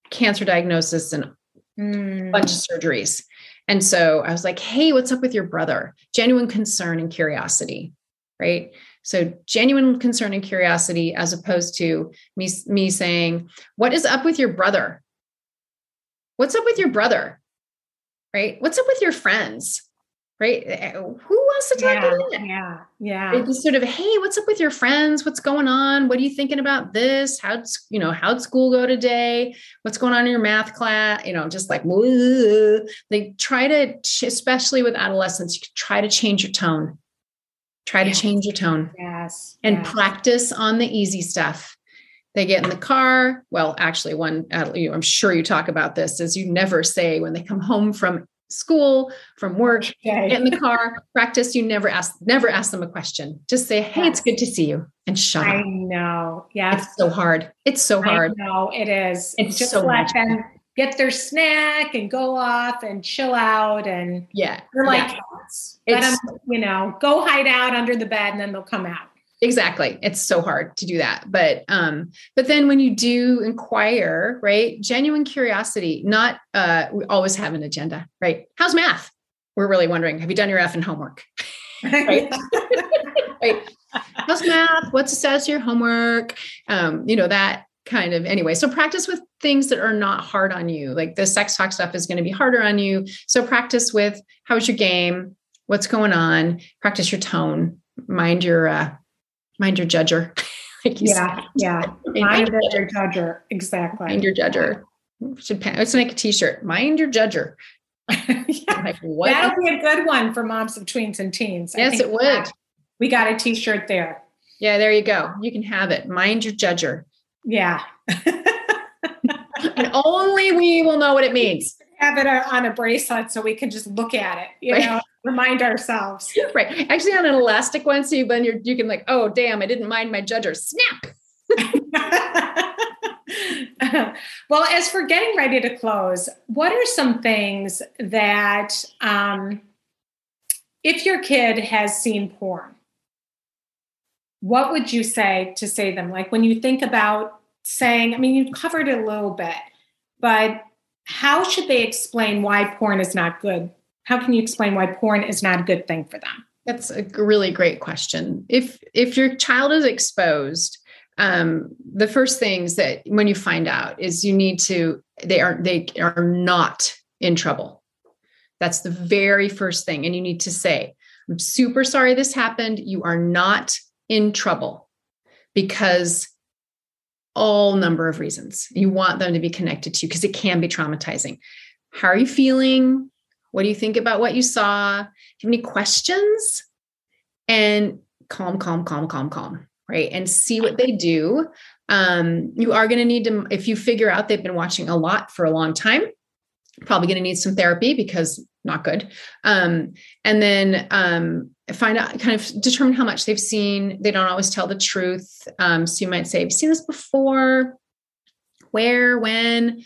cancer diagnosis and mm. a bunch of surgeries and so I was like, hey, what's up with your brother? Genuine concern and curiosity, right? So genuine concern and curiosity, as opposed to me, me saying, what is up with your brother? What's up with your brother? Right? What's up with your friends? Right? Eh, eh, who wants to talk yeah, about it? Yeah, yeah. It's sort of, hey, what's up with your friends? What's going on? What are you thinking about this? How'd you know how'd school go today? What's going on in your math class? You know, just like they try to, especially with adolescents, you try to change your tone. Try yes. to change your tone. Yes. And yes. practice on the easy stuff. They get in the car. Well, actually, one I'm sure you talk about this is you never say when they come home from school, from work, get in the car, practice. You never ask, never ask them a question. Just say, Hey, yes. it's good to see you and shut I up. I know. Yeah. It's so hard. It's so hard. No, it is. It's just so let them get their snack and go off and chill out. And yeah, they're like, yeah. let them, you know, go hide out under the bed and then they'll come out exactly. It's so hard to do that. But um but then when you do inquire right genuine curiosity not uh we always have an agenda right? How's math? We're really wondering have you done your f and homework? Right? Right. How's math? What's the status of your homework? Um you know that kind of anyway. So practice with things that are not hard on you like the sex talk stuff is going to be harder on you. So practice with how's your game? What's going on? Practice your tone. Mind your uh, mind your judger. like you yeah, said. yeah. Mind, mind your judger. Exactly. Mind your judger. Should let's make a T-shirt. Mind your judger. yeah. like, That'll be a good one for moms of tweens and teens. Yes, it would. We got a T-shirt there. Yeah, there you go. You can have it. Mind your judger. Yeah. and only we will know what it means. Have it on a bracelet so we can just look at it. You right. know, remind ourselves. Right. Actually, on an elastic one, so you, when you're, you can like, oh, damn, I didn't mind my judger. Snap. well, as for getting ready to close, what are some things that, um, if your kid has seen porn, what would you say to say them? Like when you think about saying, I mean, you've covered it a little bit, but how should they explain why porn is not good how can you explain why porn is not a good thing for them? That's a really great question. If if your child is exposed, um, the first things that when you find out is you need to they are they are not in trouble. That's the very first thing, and you need to say, "I'm super sorry this happened. You are not in trouble because all number of reasons. You want them to be connected to you because it can be traumatizing. How are you feeling? What do you think about what you saw? Have any questions? And calm, calm, calm, calm, calm, right? And see what they do. Um, you are going to need to, if you figure out they've been watching a lot for a long time, probably going to need some therapy because not good. Um, and then um, find out, kind of determine how much they've seen. They don't always tell the truth. Um, so you might say, Have you seen this before? Where, when?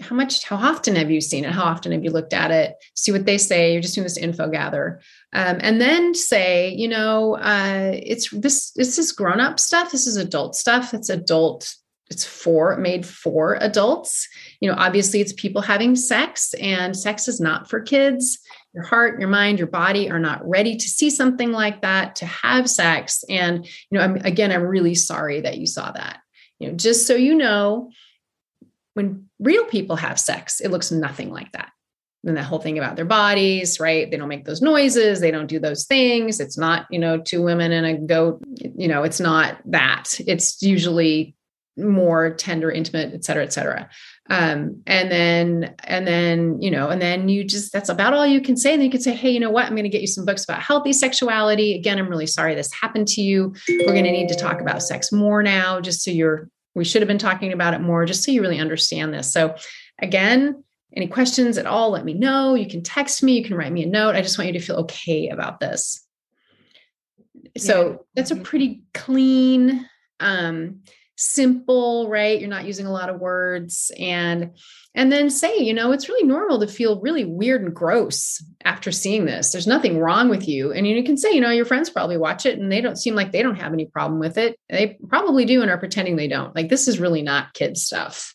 How much, how often have you seen it? How often have you looked at it? See what they say. You're just doing this info gather. Um, and then say, you know, uh, it's this, this is grown up stuff. This is adult stuff. It's adult it's for made for adults you know obviously it's people having sex and sex is not for kids your heart your mind your body are not ready to see something like that to have sex and you know I'm, again i'm really sorry that you saw that you know just so you know when real people have sex it looks nothing like that. And the whole thing about their bodies, right? They don't make those noises, they don't do those things. It's not, you know, two women and a goat, you know, it's not that. It's usually more tender intimate et cetera et cetera. Um, and then and then you know and then you just that's about all you can say. And then you can say hey you know what? I'm going to get you some books about healthy sexuality. Again i'm really sorry this happened to you. We're going to need to talk about sex more now just so you're we should have been talking about it more just so you really understand this so again any questions at all let me know you can text me you can write me a note i just want you to feel okay about this so yeah. that's a mm-hmm. pretty clean um, simple right you're not using a lot of words and and then say you know it's really normal to feel really weird and gross after seeing this there's nothing wrong with you and you can say you know your friends probably watch it and they don't seem like they don't have any problem with it they probably do and are pretending they don't like this is really not kid stuff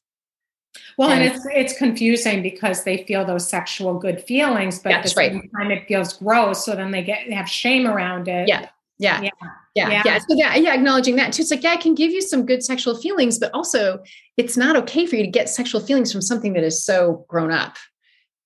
well, and, and it's it's confusing because they feel those sexual good feelings, but at the same right. time it feels gross. So then they get they have shame around it. Yeah. Yeah. Yeah. Yeah. Yeah. yeah. So yeah, yeah, acknowledging that too. It's like, yeah, I can give you some good sexual feelings, but also it's not okay for you to get sexual feelings from something that is so grown up.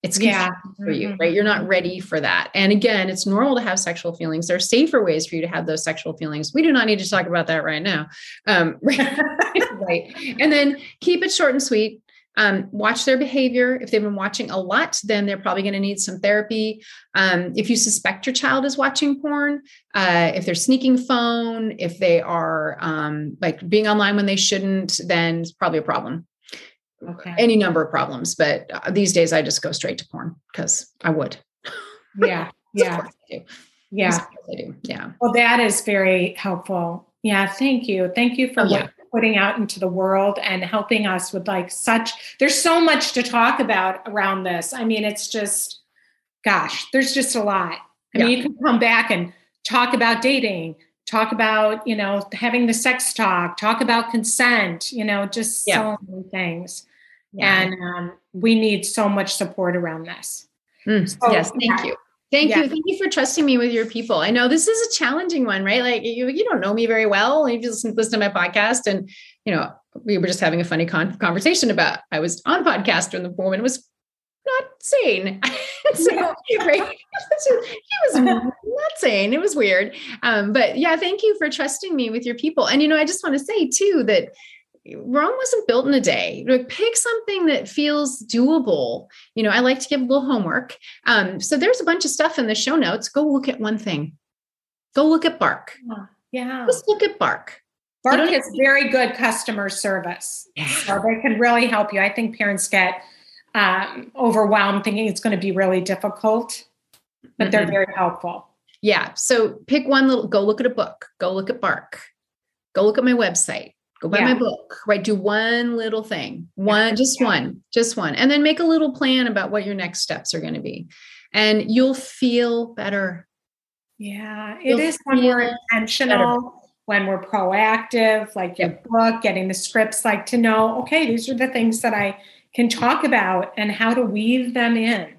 It's yeah. for you, mm-hmm. right? You're not ready for that. And again, it's normal to have sexual feelings. There are safer ways for you to have those sexual feelings. We do not need to talk about that right now. Um, right. And then keep it short and sweet um, watch their behavior. If they've been watching a lot, then they're probably going to need some therapy. Um, if you suspect your child is watching porn, uh, if they're sneaking phone, if they are um, like being online when they shouldn't, then it's probably a problem. Okay. Any number of problems, but uh, these days I just go straight to porn because I would. Yeah. yeah. Yeah. Yeah. Well, that is very helpful. Yeah. Thank you. Thank you for oh, yeah putting out into the world and helping us with like such there's so much to talk about around this i mean it's just gosh there's just a lot i yeah. mean you can come back and talk about dating talk about you know having the sex talk talk about consent you know just yeah. so many things yeah. and um, we need so much support around this mm, so, yes thank you Thank yeah. you. Thank you for trusting me with your people. I know this is a challenging one, right? Like you, you don't know me very well. You just listen to my podcast and, you know, we were just having a funny con- conversation about, I was on a podcast and the woman was not sane. so, right, he was not sane. It was weird. Um, but yeah, thank you for trusting me with your people. And, you know, I just want to say too, that Rome wasn't built in a day. Pick something that feels doable. You know, I like to give a little homework. Um, so there's a bunch of stuff in the show notes. Go look at one thing. Go look at Bark. Yeah. Just look at Bark. Bark has very good customer service. Yeah. So they can really help you. I think parents get um, overwhelmed thinking it's going to be really difficult, but mm-hmm. they're very helpful. Yeah. So pick one little, go look at a book, go look at Bark, go look at my website, go buy yeah. my book right do one little thing one yeah. just yeah. one just one and then make a little plan about what your next steps are going to be and you'll feel better yeah it you'll is when we're intentional better. when we're proactive like your book getting the scripts like to know okay these are the things that i can talk about and how to weave them in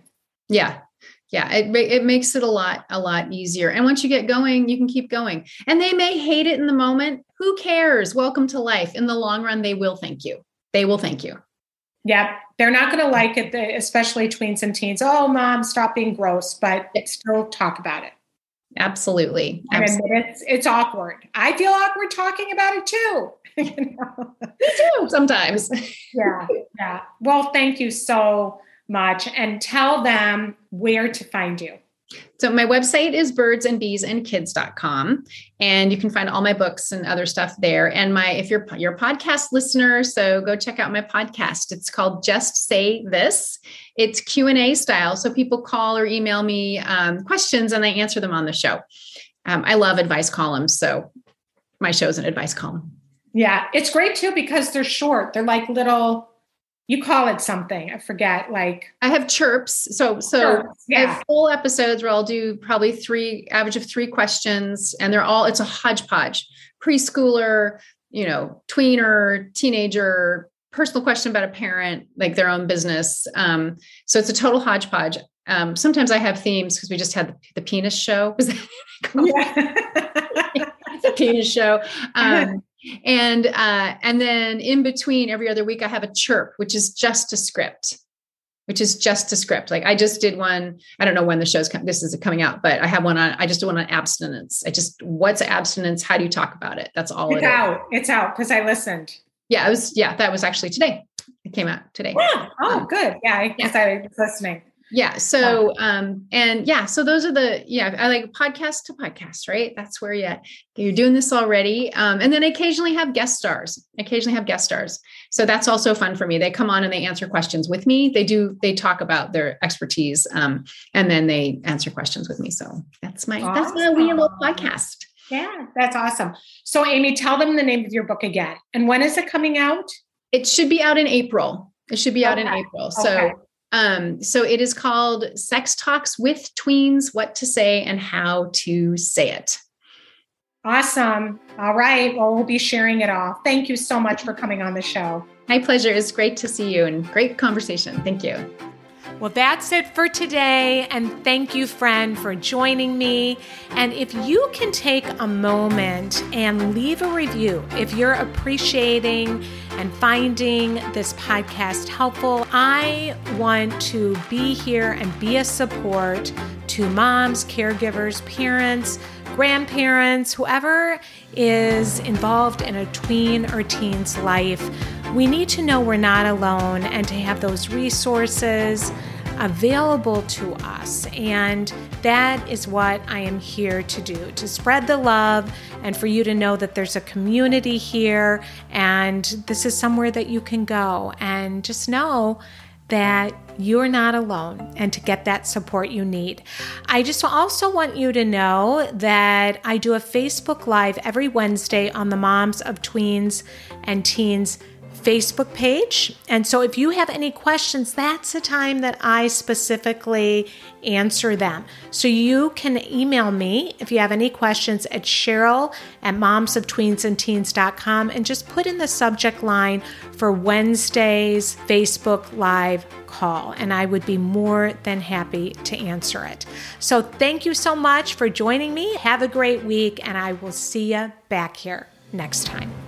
yeah yeah it, it makes it a lot a lot easier and once you get going you can keep going and they may hate it in the moment who cares welcome to life in the long run they will thank you they will thank you yeah they're not going to like it especially tweens and teens oh mom stop being gross but still talk about it Absolutely. And it's it's awkward. I feel awkward talking about it too. you know? Me too, sometimes. yeah. Yeah. Well, thank you so much. And tell them where to find you. So my website is birdsandbeesandkids.com and you can find all my books and other stuff there. And my if you're a podcast listener, so go check out my podcast. It's called Just Say This. It's Q&A style. So people call or email me um, questions and I answer them on the show. Um, I love advice columns. So my show's an advice column. Yeah, it's great too because they're short. They're like little you call it something i forget like i have chirps so so chirps, yeah. i have full episodes where i'll do probably three average of three questions and they're all it's a hodgepodge. Preschooler you know tweener teenager personal question about a parent like their own business um, so it's a total hodgepodge. Um, sometimes i have themes because we just had the, the penis show. Was that yeah. the penis show. Um, and uh, and then in between every other week i have a chirp which is just a script which is just a script. Like i just did one i don't know when the show's come, this is coming out but i have one on i just did one on abstinence. I just what's abstinence? How do you talk about it? That's all it's it out is. it's out because i listened. Yeah it was yeah that was actually today. It came out today. Yeah. Oh um, good. Yeah i guess yeah. i was listening yeah so um and yeah so those are the yeah i like podcast to podcast right? That's where you you're doing this already um and then I occasionally have guest stars occasionally have guest stars. So that's also fun for me. They come on and they answer questions with me. They do they talk about their expertise um and then they answer questions with me. So that's my awesome. that's my wee little podcast. Yeah that's awesome. So amy tell them the name of your book again. And when is it coming out? It should be out in april. It should be out okay. in april. So okay um, so it is called Sex Talks with Tweens What to Say and How to Say It. Awesome. All right. Well, we'll be sharing it all. Thank you so much for coming on the show. My pleasure. It's great to see you and great conversation. Thank you. Well, that's it for today. And thank you, friend, for joining me. And if you can take a moment and leave a review, if you're appreciating and finding this podcast helpful, I want to be here and be a support to moms, caregivers, parents, grandparents, whoever is involved in a tween or teen's life. We need to know we're not alone and to have those resources available to us. And that is what I am here to do to spread the love and for you to know that there's a community here and this is somewhere that you can go and just know that you're not alone and to get that support you need. I just also want you to know that I do a Facebook Live every Wednesday on the Moms of Tweens and Teens Facebook page. And so if you have any questions, that's the time that I specifically answer them. So you can email me if you have any questions at Cheryl at moms of tweens and momsoftweensandteens.com and just put in the subject line for Wednesday's Facebook Live call, and I would be more than happy to answer it. So thank you so much for joining me. Have a great week, and I will see you back here next time.